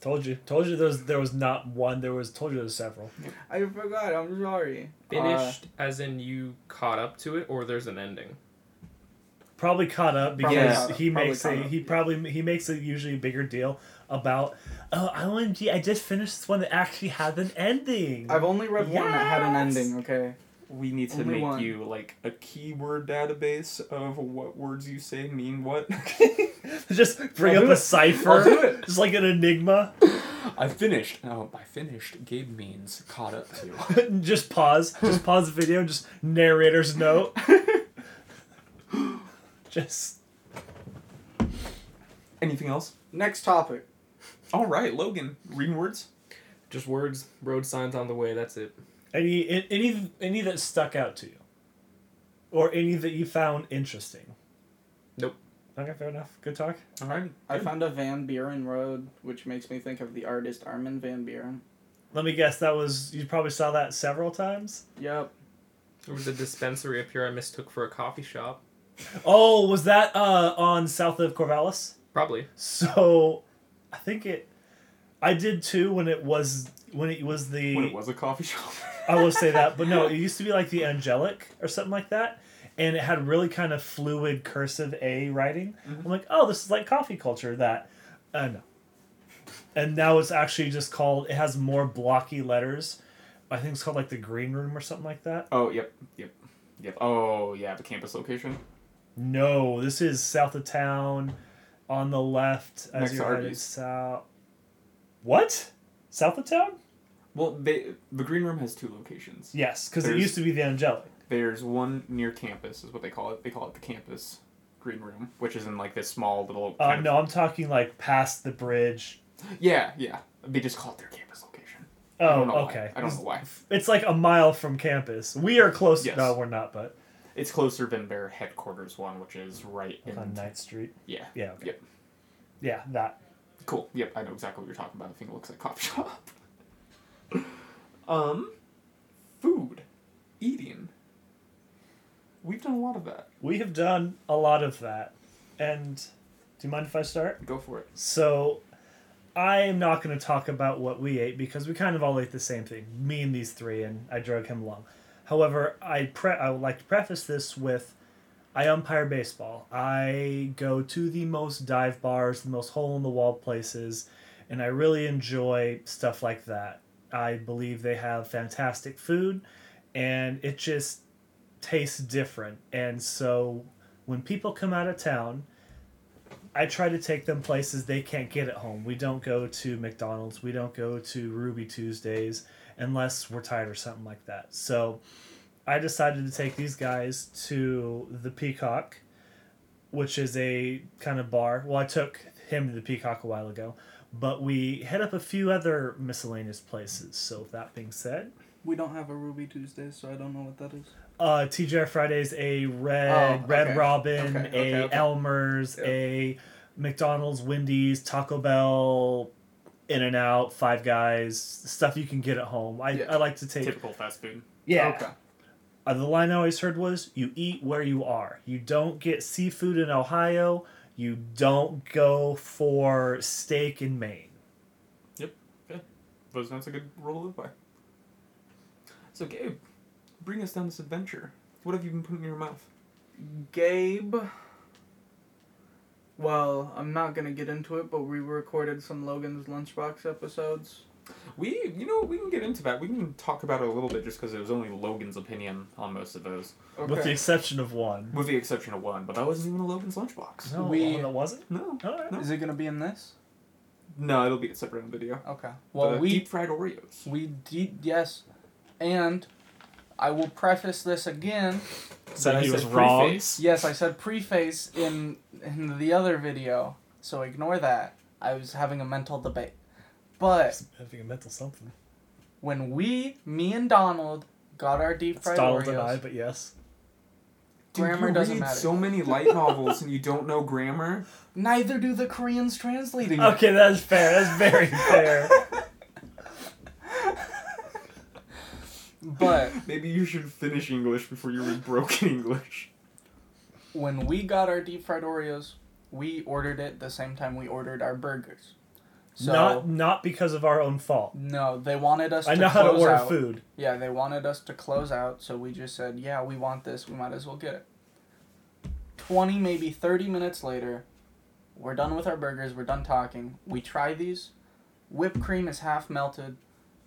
Told you. Told you there was there was not one. There was told you there was several. I forgot. I'm sorry. Uh, Finished, as in you caught up to it, or there's an ending. Probably caught up because Probably caught up. he makes a up, he yeah. probably he makes a usually a bigger deal about oh OMG I just finished this one that actually had an ending. I've only read one that had an ending. Okay. We need to Only make one. you like a keyword database of what words you say mean what. [laughs] just bring I'll up a it. cipher. I'll do it. [laughs] Just like an enigma. I finished. Oh, by finished, Gabe means caught up to. [laughs] just pause. Just pause the video. Just narrator's note. just Anything else? Next topic. All right, Logan. Reading words. Just words, road signs on the way. That's it. any any any that stuck out to you, or any that you found interesting. Nope. Okay, fair enough. Good talk. All right. I found a Van Buren road, which makes me think of the artist Armin van Buuren. Let me guess. That was you probably saw that several times. Yep. There was a dispensary up here I mistook for a coffee shop. Oh, was that uh, on south of Corvallis? Probably. So, I think it. I did too when it was when it was the. when it was a coffee shop. I will say that, but no, [laughs] it used to be like the angelic or something like that, and it had really kind of fluid cursive A writing. Mhm. I'm like, oh, this is like coffee culture. That, uh, no. And now it's actually just called. It has more blocky letters. I think it's called like the green room or something like that. oh, yep, yep, yep. Oh, yeah, the campus location. No, this is south of town, on the left as Next you're headed Arby's. south. What? South of town? Well, they the green room has two locations. Yes, because it There's- used to be the angelic. There's one near campus, is what they call it. They call it the campus green room, which is in like this small little. Uh, kind of- no, I'm talking like past the bridge. Yeah, yeah. They just call it their campus location. Oh, I don't know why. okay. I don't know why. It's like a mile from campus. We are close. Yes. No, we're not, but It's closer than their headquarters one, which is right in. on Ninth Street. Yeah. Yeah. Okay. Yep. Yeah, that. Cool. Yep, I know exactly what you're talking about. I think it looks like a coffee shop. [laughs] um, food, eating. We've done a lot of that. We have done a lot of that, and do you mind if I start? Go for it. So, I am not going to talk about what we ate because we kind of all ate the same thing. Me and these three, and I drug him along. However, I pre- I would like to preface this with, I umpire baseball. I go to the most dive bars, the most hole in the wall places, and I really enjoy stuff like that. I believe they have fantastic food, and it just tastes different. And so, when people come out of town, I try to take them places they can't get at home. We don't go to McDonald's. We don't go to Ruby Tuesdays unless we're tired or something like that. So I decided to take these guys to the Peacock, which is a kind of bar. Well, I took him to the Peacock a while ago, but we hit up a few other miscellaneous places. So with that being said, We don't have a Ruby Tuesday, so I don't know what that is. Uh, TGI Fridays, a Red Oh, Red okay. Robin, Okay, okay, a okay. Elmer's, Yep. a McDonald's, Wendy's, Taco Bell, In and Out, Five Guys, stuff you can get at home. I, Yeah. I like to take. Typical fast food. Yeah. Okay. Uh, the line I always heard was, "You eat where you are. You don't get seafood in Ohio. You don't go for steak in Maine." Yep. Yeah. Those that's a good rule to live by. So Gabe, bring us down this adventure. What have you been putting in your mouth? Gabe. Well, I'm not gonna get into it, but we recorded some Logan's Lunchbox episodes. We, you know, we can get into that. We can talk about it a little bit just because it was only Logan's opinion on most of those, Okay. With the exception of one. with the exception of one. But that wasn't even a Logan's lunchbox. No, We- oh, that wasn't. No, All right. No. Is it gonna be in this? no, it'll be a separate video. Okay. Well, the we deep fried Oreos. we deep yes, and I will preface this again. So But I he was said wrong. preface. Yes, I said preface in in the other video, so ignore that. I was having a mental debate. But Having a mental something. when we, me and Donald, got our deep It's fried Donald Oreos, and I, but yes. Dude, grammar you doesn't read matter. so many light novels and you don't know grammar. neither do the Koreans translating. Okay, that's fair. That's very [laughs] fair. But [laughs] Maybe you should finish English before you read broken English. when we got our deep fried Oreos, we ordered it the same time we ordered our burgers. So not not because of our own fault. no, they wanted us. I to know how to close order out. food. Yeah, they wanted us to close out, so we just said, "Yeah, we want this. We might as well get it." Twenty, maybe thirty minutes later, we're done with our burgers. We're done talking. We try these. Whipped cream is half melted.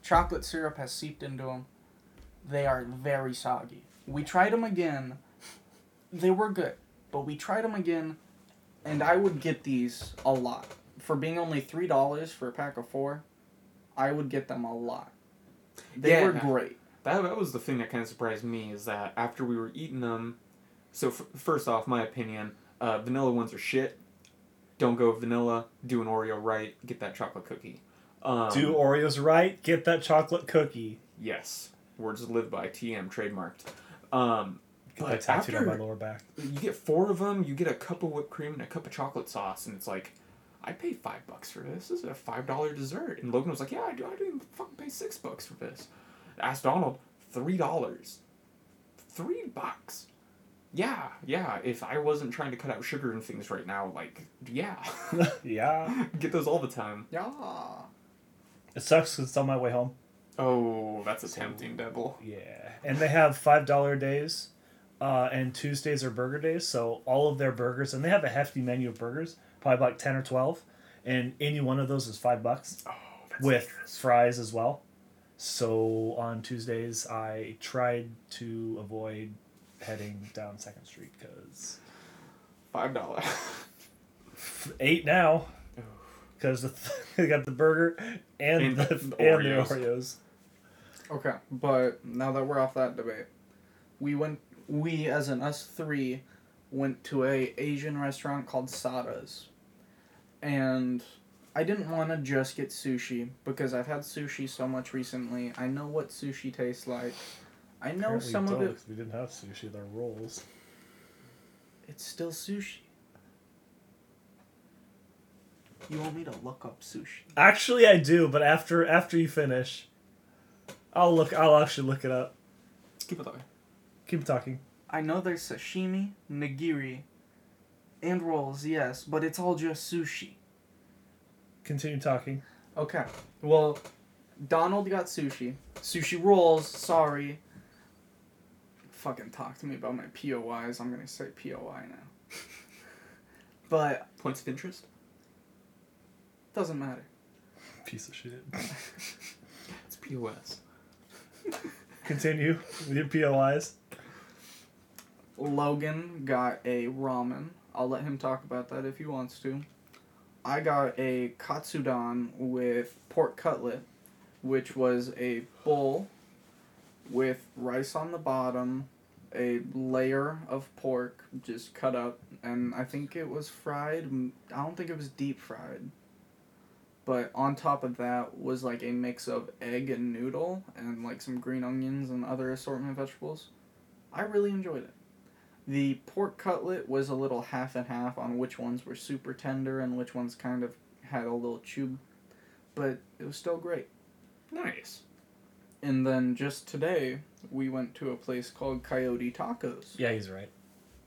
Chocolate syrup has seeped into them. They are very soggy. We tried them again. They were good, but we tried them again, and I would get these a lot for being only three dollars for a pack of four. I would get them a lot. They Yeah. were great. That, that was the thing that kind of surprised me is that after we were eating them, so f- first off, my opinion, uh, vanilla ones are shit. Don't go vanilla. Do an Oreo right. Get that chocolate cookie. Um, Do Oreos right. Get that chocolate cookie. yes. Words to live by. TM trademarked. Um, But tattooed on my after- lower back. you get four of them. You get a cup of whipped cream and a cup of chocolate sauce, and it's like, I paid five bucks for this. This is a five dollar dessert. And Logan was like, Yeah, I do. I didn't fucking pay six bucks for this. Asked Donald, three dollars. Three bucks. Yeah, yeah. If I wasn't trying to cut out sugar and things right now, like, yeah, [laughs] yeah. [laughs] get those all the time. Yeah. It sucks 'cause it's on my way home. Oh, that's a tempting devil. Yeah. And they have five dollar days, uh, and Tuesdays are burger days. So all of their burgers, and they have a hefty menu of burgers, probably like ten or twelve, and any one of those is five bucks Oh, with dangerous. fries as well. So on Tuesdays, I tried to avoid heading down Second Street because five dollar. [laughs] eight now because [laughs] they got the burger and, And the, the and the Oreos. Oreos. Okay, but now that we're off that debate, we went. We as in us three went to a Asian restaurant called Sada's, and I didn't want to just get sushi because I've had sushi so much recently. I know what sushi tastes like. I know Apparently some of don't, it. 'cause We didn't have sushi. They're rolls. It's still sushi. You want me to look up sushi? Actually, I do, but after after you finish, I'll look. I'll actually look it up. Keep it talking. Keep talking. I know there's sashimi, nigiri, and rolls, yes, but it's all just sushi. Continue talking. Okay. Well, Donald got sushi. Sushi rolls, sorry. Fucking talk to me about my POIs. I'm gonna say POI now. [laughs] but Points of interest. doesn't matter. Piece of shit. [laughs] It's POS. Continue your POIs. Logan got a ramen. I'll let him talk about that if he wants to. I got a katsudon with pork cutlet, which was a bowl with rice on the bottom, a layer of pork just cut up, and I think it was fried. I don't think it was deep fried. But on top of that was like a mix of egg and noodle and like some green onions and other assortment vegetables. I really enjoyed it. The pork cutlet was a little half and half on which ones were super tender and which ones kind of had a little chew, but it was still great. Nice. And then just today, we went to a place called Coyote Tacos. Yeah, he's right.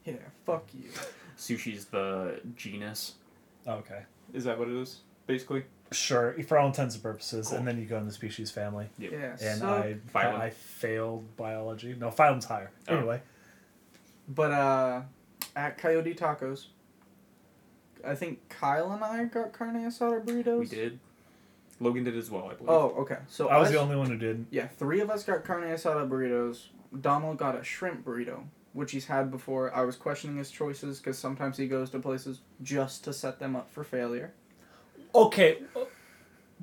Yeah, fuck you. [laughs] Sushi's the genus. Oh, okay. Is that what it is? Basically. Sure, for all intents and purposes, Cool. and then you go in the species family. Yep. Yeah, And so, I, Phylum. I failed biology. No, phylum's higher. Oh. Anyway, but uh, at Coyote Tacos, I think Kyle and I got carne asada burritos. We did. Logan did as well, I believe. Oh, okay. So I was us- the only one who did. Yeah, three of us got carne asada burritos. Donald got a shrimp burrito, which he's had before. I was questioning his choices because sometimes he goes to places just to set them up for failure. Okay,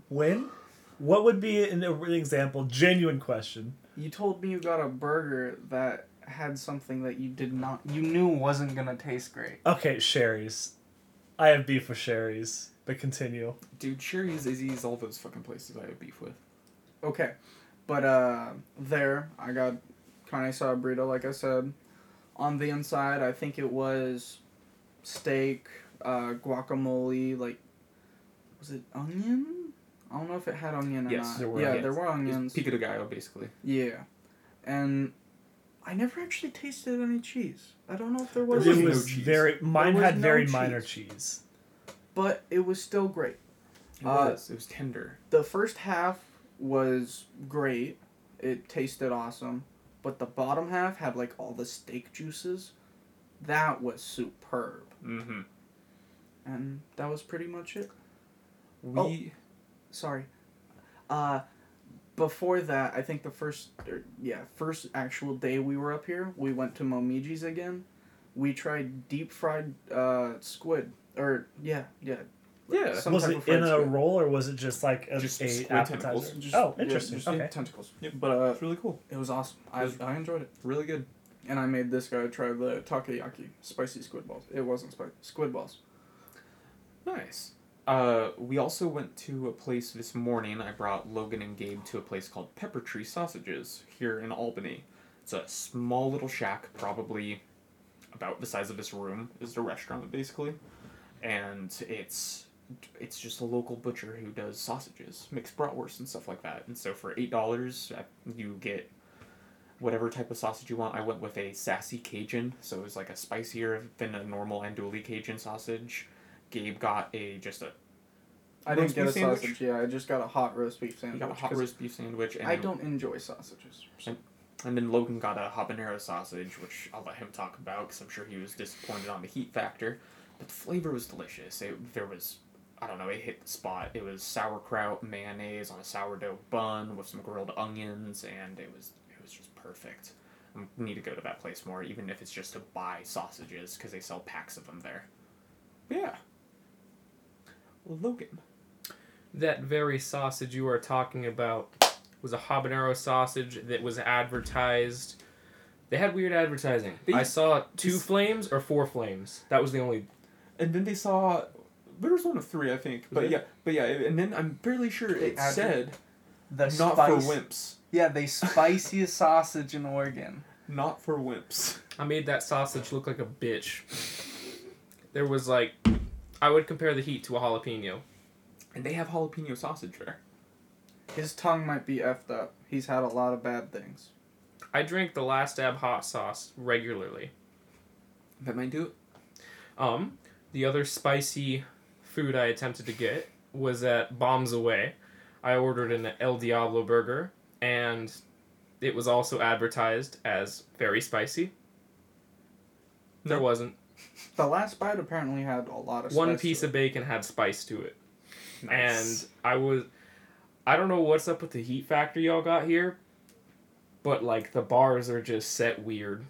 when? What would be an an example? Genuine question. You told me you got a burger that had something that you did not, you knew wasn't gonna taste great. Okay, Sherry's. I have beef with Sherry's, but continue. Dude, Sherry's, Izzy's, all those fucking places I have beef with. Okay, but uh, there I got carne asada burrito, like I said. On the inside, I think it was steak, uh, guacamole, like was it onion? I don't know if it had onion or Yes, not. there were yeah, onions. there were It's onions. Pico de Gallo, basically. Yeah, and I never actually tasted any cheese. I don't know if there was, There was any, no cheese. very. Mine was had no very cheese. minor cheese. but it was still great. It Uh, was. It was tender. The first half was great. It tasted awesome. But the bottom half had like all the steak juices. That was superb. Mm-hmm. And that was pretty much it. We. Oh. Sorry. Uh before that, I think the first er, yeah, first actual day we were up here, we went to Momiji's again. We tried deep fried uh squid or yeah, yeah. Yeah. Some was it in a squid. roll or was it just like a, Just a squid appetizer? tentacles. Just- oh, yeah, interesting. just okay. tentacles. Yep. But uh It's really cool. it was awesome. I, was- I enjoyed it. Really good. And I made this guy try the takoyaki spicy squid balls. It wasn't spicy. Squid balls. Nice. Uh, we also went to a place this morning. I brought Logan and Gabe to a place called Pepper Tree Sausages here in Albany. It's a small little shack, probably about the size of this room. Is the restaurant basically, and it's it's just a local butcher who does sausages, mixed bratwurst and stuff like that. And so for eight dollars, you get whatever type of sausage you want. I went with a sassy Cajun, so it was like a spicier than a normal andouille Cajun sausage. Gabe got a just a I Roast didn't get a sandwich? sausage. Yeah, I just got a hot roast beef sandwich. got a hot roast beef sandwich, and I then, don't enjoy sausages. and then Logan got a habanero sausage, which I'll let him talk about because I'm sure he was disappointed on the heat factor, but the flavor was delicious. It, there was I don't know, it hit the spot. It was sauerkraut mayonnaise on a sourdough bun with some grilled onions, and it was it was just perfect. I need to go to that place more, even if it's just to buy sausages because they sell packs of them there. But yeah. Logan. That very sausage you are talking about was a habanero sausage that was advertised. They had weird advertising. They- I saw two this- flames or four flames. That was the only. And then they saw there was one of three, I think. But it? yeah, but yeah, and then I'm fairly sure it Add- said The not for wimps. Yeah, the spiciest sausage in Oregon. Not for wimps. I made that sausage look like a bitch. There was like, I would compare the heat to a jalapeno. And they have jalapeno sausage there. His tongue might be effed up. He's had a lot of bad things. I drink the Last Dab hot sauce regularly. That might do it. Um, the other spicy food I attempted to get was at Bombs Away. I ordered an El Diablo burger, and it was also advertised as very spicy. There No. wasn't. The last bite apparently had a lot of One spice to piece it. of bacon had spice to it. Nice. And I was. I don't know what's up with the heat factor y'all got here, but like the bars are just set weird.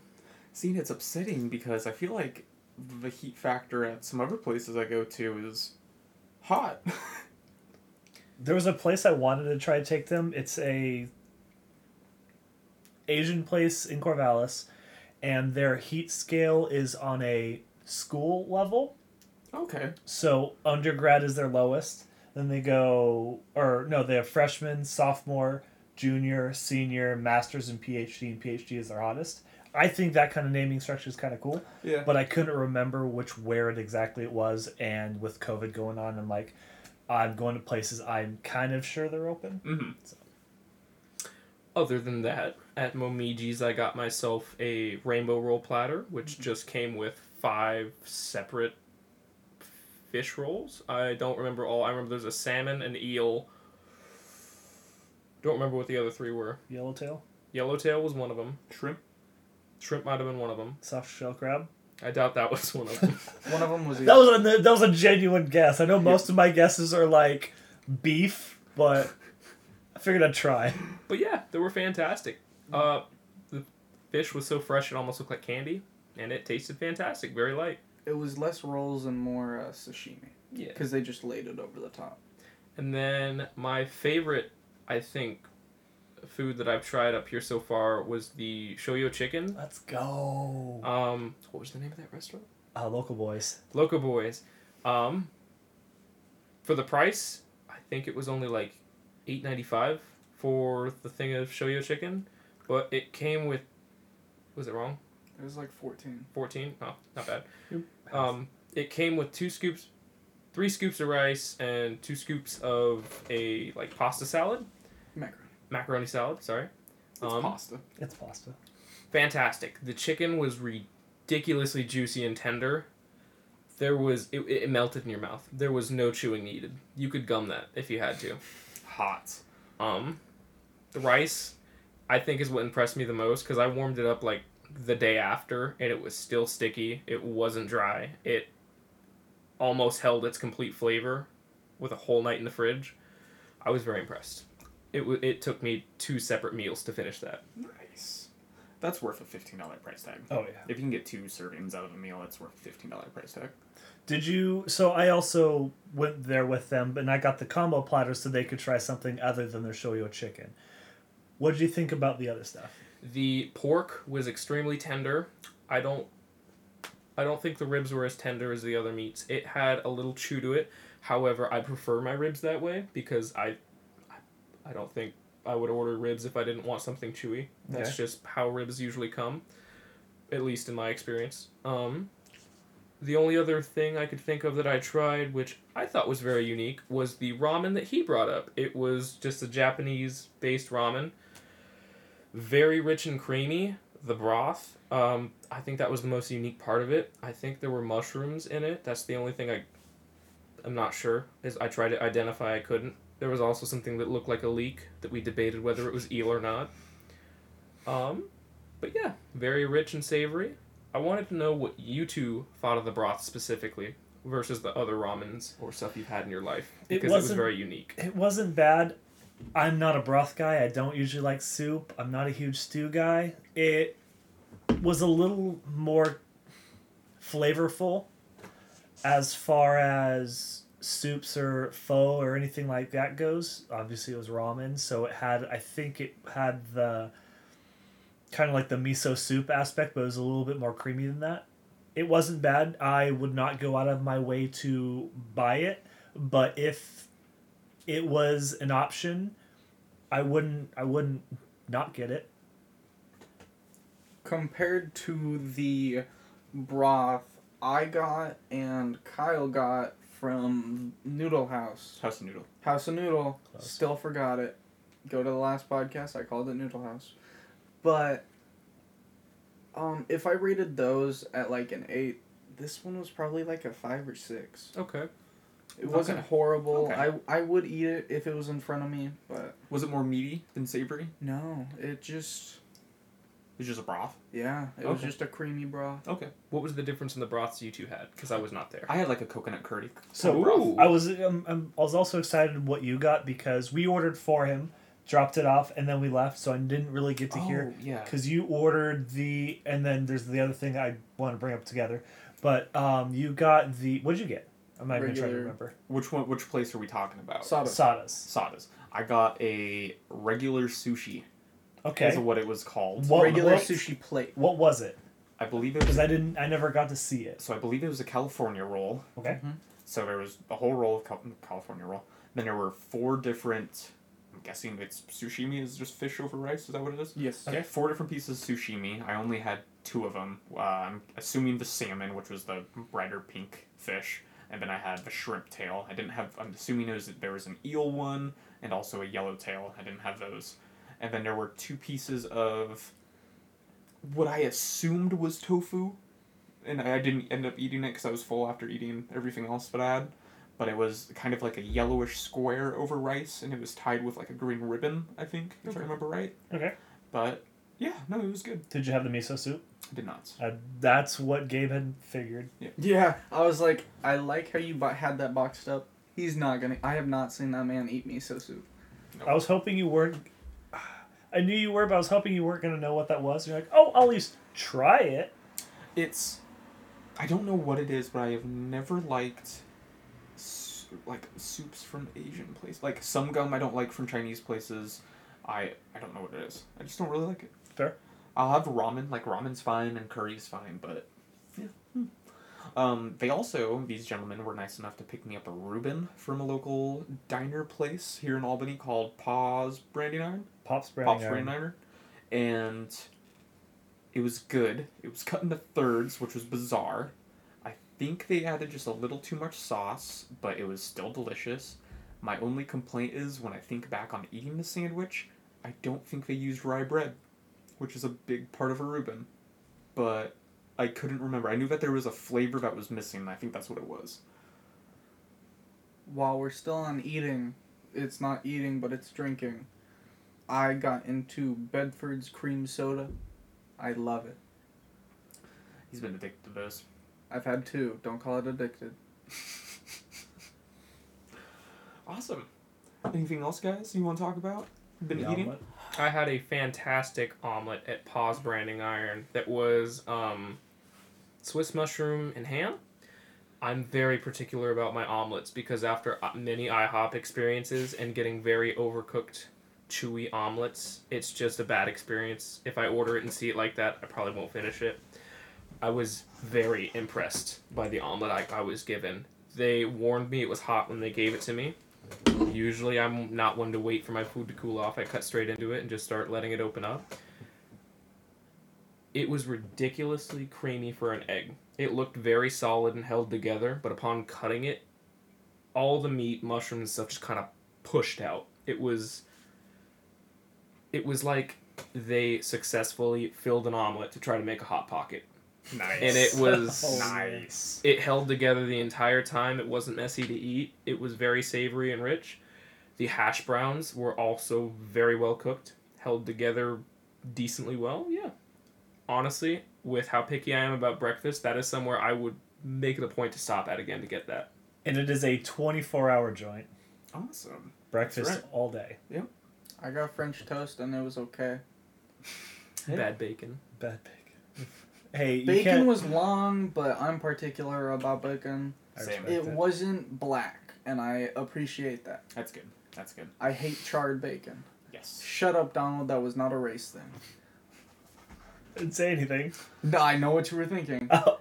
See, it's upsetting because I feel like the heat factor at some other places I go to is hot. [laughs] There was a place I wanted to try to take them. It's a Asian place in Corvallis, and their heat scale is on a school level. okay. So undergrad is their lowest, Then they go, or no, they have freshman, sophomore, junior, senior, masters, and PhD. And PhD is their hottest. I think that kind of naming structure is kind of cool, Yeah. but I couldn't remember which where it exactly it was. And with COVID going on, I'm like, I'm going to places I'm kind of sure they're open. Mm-hmm. Other than that, at Momiji's, I got myself a rainbow roll platter, which mm-hmm. just came with five separate fish rolls. I don't remember all. I remember there's a salmon, an eel. Don't remember what the other three were. Yellowtail, Yellowtail was one of them. Shrimp. Shrimp might have been one of them. soft shell crab. I doubt that was one of them. [laughs] One of them was [laughs] That was a that was a genuine guess. I know most of my guesses are like beef, but I figured I'd try. but yeah, they were fantastic. Uh, the fish was so fresh it almost looked like candy, and it tasted fantastic. Very light. it was less rolls and more uh, sashimi Yeah. because they just laid it over the top. And then my favorite, I think, food that I've tried up here so far was the shoyu chicken. Let's go. Um, what was the name of that restaurant? Uh, local boys. Local Boys. Um, for the price, I think it was only like eight ninety five for the thing of shoyu chicken, but it came with. Was it wrong? It was like fourteen. Fourteen? Oh, not bad. Yep. Um, it came with two scoops, three scoops of rice and two scoops of a like pasta salad, Macaroni. macaroni salad. Sorry. It's Um, pasta. It's pasta. fantastic. The chicken was ridiculously juicy and tender. There was it, it melted in your mouth. There was no chewing needed. You could gum that if you had to. Hot. Um, the rice, I think, is what impressed me the most because I warmed it up like the day after and it was still sticky. It wasn't dry. It almost held its complete flavor with a whole night in the fridge. I was very impressed. It w- it took me two separate meals to finish that. Nice. That's worth a fifteen dollar price tag. Oh yeah. If you can get two servings out of a meal, that's worth a fifteen dollar price tag. Did you? So I also went there with them, and I got the combo platter so they could try something other than their shoyu chicken. What did you think about the other stuff? The pork was extremely tender. I don't I don't think the ribs were as tender as the other meats. It had a little chew to it. However, I prefer my ribs that way because I I don't think I would order ribs if I didn't want something chewy. That's Okay. just how ribs usually come. At least in my experience. Um the only other thing I could think of that I tried, which I thought was very unique, was the ramen that he brought up. It was just a Japanese based ramen very rich and creamy. The broth, um, I think that was the most unique part of it. I think there were mushrooms in it. That's the only thing I, I'm not sure. Is I tried to identify, I couldn't. There was also something that looked like a leek that we debated whether it was eel or not. Um, but yeah, very rich and savory. I wanted to know what you two thought of the broth specifically versus the other ramens or stuff you've had in your life because it, was wasn't- very unique. It wasn't bad. I'm not a broth guy. I don't usually like soup. I'm not a huge stew guy. It was a little more flavorful as far as soups or pho or anything like that goes. Obviously, it was ramen, so it had, I think it had the kind of like the miso soup aspect, but it was a little bit more creamy than that. It wasn't bad. I would not go out of my way to buy it, but if it was an option, I wouldn't I wouldn't not get it. Compared to the broth I got and Kyle got from Noodle House. House of noodle. House of Noodle. Close. Still forgot it. Go to the last podcast. I called it Noodle House. But um, if I rated those at like an eight, this one was probably like a five or six. Okay. It wasn't Okay. horrible. Okay. I I would eat it if it was in front of me, but Was it more meaty than savory? no, it just It's just a broth. yeah, it was just a creamy broth. Okay. What was the difference in the broths you two had? Because I was not there. I had like a coconut curry. So Ooh. I was um, um, I was also excited what you got because we ordered for him, dropped it off, and then we left. So I didn't really get to hear Oh, yeah. because you ordered the and then there's the other thing I want to bring up together. But um, you got the what did you get? I'm not even trying to remember. Which one? Which place are we talking about? Sada. Sadas. Sadas. I got a regular sushi. Okay. Is what it was called. What- Regular what- sushi plate. What was it? I believe it was Because. I didn't. I never got to see it. So I believe it was a California roll. Okay. So there was a whole roll of California roll. Then there were four different. I'm guessing it's sushimi is just fish over rice. Is that what it is? Yes. Okay, four different pieces of sushimi. I only had two of them. Uh, I'm assuming the salmon, which was the brighter pink fish, and then I had the shrimp tail. I didn't have. I'm assuming it was there was an eel one and also a yellow tail. I didn't have those. And then there were two pieces of what I assumed was tofu, and I didn't end up eating it because I was full after eating everything else that I had. But it was kind of like a yellowish square over rice, and it was tied with like a green ribbon. I think, if Okay. I remember right. Okay. But yeah, no, it was good. Did you have the miso soup? I did not. Uh, that's what Gabe had figured. Yeah, yeah, I was like, I like how you bu- had that boxed up. He's not gonna. I have not seen that man eat miso soup. I was hoping you weren't. [sighs] I knew you were, but I was hoping you weren't going to know what that was. You're like, oh, I'll at least try it. It's, I don't know what it is, but I have never liked, like soups from Asian places. Like some gum I don't like from Chinese places. I I don't know what it is. I just don't really like it. Fair. I'll have ramen. Like ramen's fine and curry's fine, but yeah. Hmm. Um, they also these gentlemen were nice enough to pick me up a Reuben from a local diner place here in Albany called Paws Branding Iron. Pop's brand. Pop's Branding Iron, and it was good. It was cut into thirds, which was bizarre. I think they added just a little too much sauce, but it was still delicious. My only complaint is when I think back on eating the sandwich, I don't think they used rye bread, which is a big part of a Reuben. But I couldn't remember. I knew that there was a flavor that was missing, and I think that's what it was. While we're still on eating, it's not eating, but it's drinking. I got into Bedford's cream soda. I love it. He's been addicted to those. I've had two. Don't call it addicted. Awesome. Anything else, guys, you want to talk about? Been The eating? omelet. I had a fantastic omelet at Paws Branding Iron that was um, Swiss mushroom and ham. I'm very particular about my omelets because after uh, many IHOP experiences and getting very overcooked, chewy omelets, it's just a bad experience. If I order it and see it like that, I probably won't finish it. I was very impressed by the omelet I, I was given. They warned me it was hot when they gave it to me. Usually, I'm not one to wait for my food to cool off. I cut straight into it and just start letting it open up. It was ridiculously creamy for an egg. It looked very solid and held together, but upon cutting it, all the meat, mushrooms, and stuff just kind of pushed out. It was. It was like they successfully filled an omelet to try to make a hot pocket. Nice. And it was [laughs] nice. it held together the entire time. It wasn't messy to eat. It was very savory and rich. The hash browns were also very well cooked, held together decently well. Yeah. Honestly, with how picky I am about breakfast, that is somewhere I would make it a point to stop at again to get that. And it is a 24 hour joint. Awesome. Breakfast right. all day. Yep. I got French toast and it was okay. Bad bacon. Bad bacon. [laughs] Hey, you Bacon can't. was long, but I'm particular about bacon. Same. respect It wasn't black, and I appreciate that. That's good. That's good. I hate charred bacon. Yes. Shut up, Donald. That was not a race thing. Didn't say anything. No, I know what you were thinking. Oh.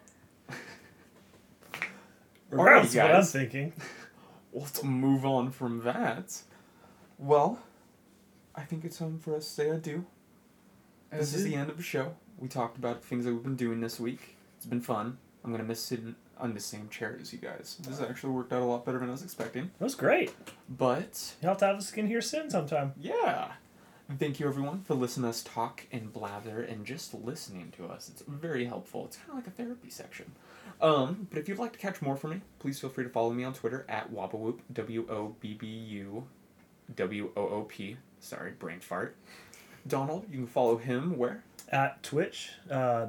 Alright, Regardless of what I'm guys. thinking. [laughs] Well, to move on from that, well, I think it's time for us to say adieu. This is the end of the show. We talked about things that we've been doing this week. It's been fun. I'm gonna miss sitting on the same chair as you guys. This actually worked out a lot better than I was expecting. That was great. But You'll have to have us in here soon sometime. yeah. Thank you everyone for listening to us talk and blather and just listening to us. It's very helpful. It's kind of like a therapy section. Um, but if you'd like to catch more from me, please feel free to follow me on Twitter at Wobbewoop, W O B B U W O O P. Sorry, brain fart. Donald, you can follow him where? At Twitch, uh,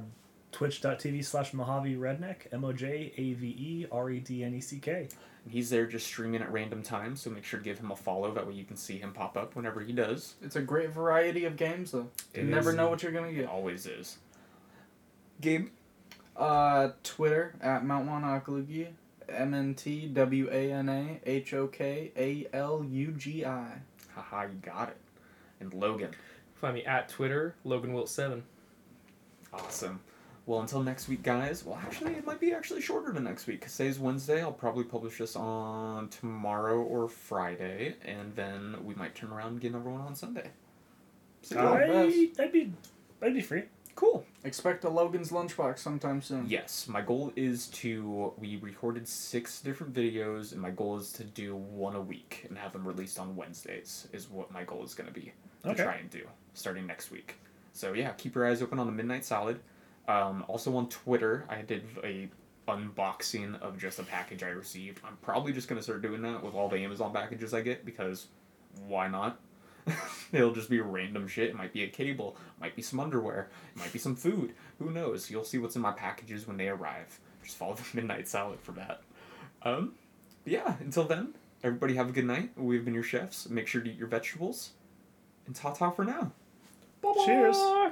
twitch.tv slash Mojave Redneck, M O J A V E R E D N E C K. He's there just streaming at random times, so make sure to give him a follow. That way you can see him pop up whenever he does. It's a great variety of games, though. You It never is. know what you're gonna It get. always is. Gabe? Uh, Twitter at Mount Wanakalugi, M N T W A N A H O K A L U G I. Haha, you got it. And Logan. Find me at Twitter, Logan Wilt 7 Awesome. Well, until next week, guys. Well, actually, it might be actually shorter than next week. Cause today's Wednesday. I'll probably publish this on tomorrow or Friday, and then we might turn around and get another one on Sunday. So I, I'd be, I'd be free. cool. Expect a Logan's lunchbox sometime soon. Yes, my goal is to. We recorded six different videos, and my goal is to do one a week and have them released on Wednesdays. Is what my goal is going to be to Okay. try and do starting next week. So yeah, keep your eyes open on the Midnight Salad. Um, also on Twitter, I did a unboxing of just a package I received. I'm probably just gonna start doing that with all the Amazon packages I get because why not? [laughs] It'll just be random shit. It might be a cable, might be some underwear, it might be some food. Who knows? You'll see what's in my packages when they arrive. Just follow [laughs] the Midnight Salad for that. Um, yeah. Until then, everybody have a good night. We've been your chefs. Make sure to eat your vegetables. And ta ta for now. Cheers. Bye-bye.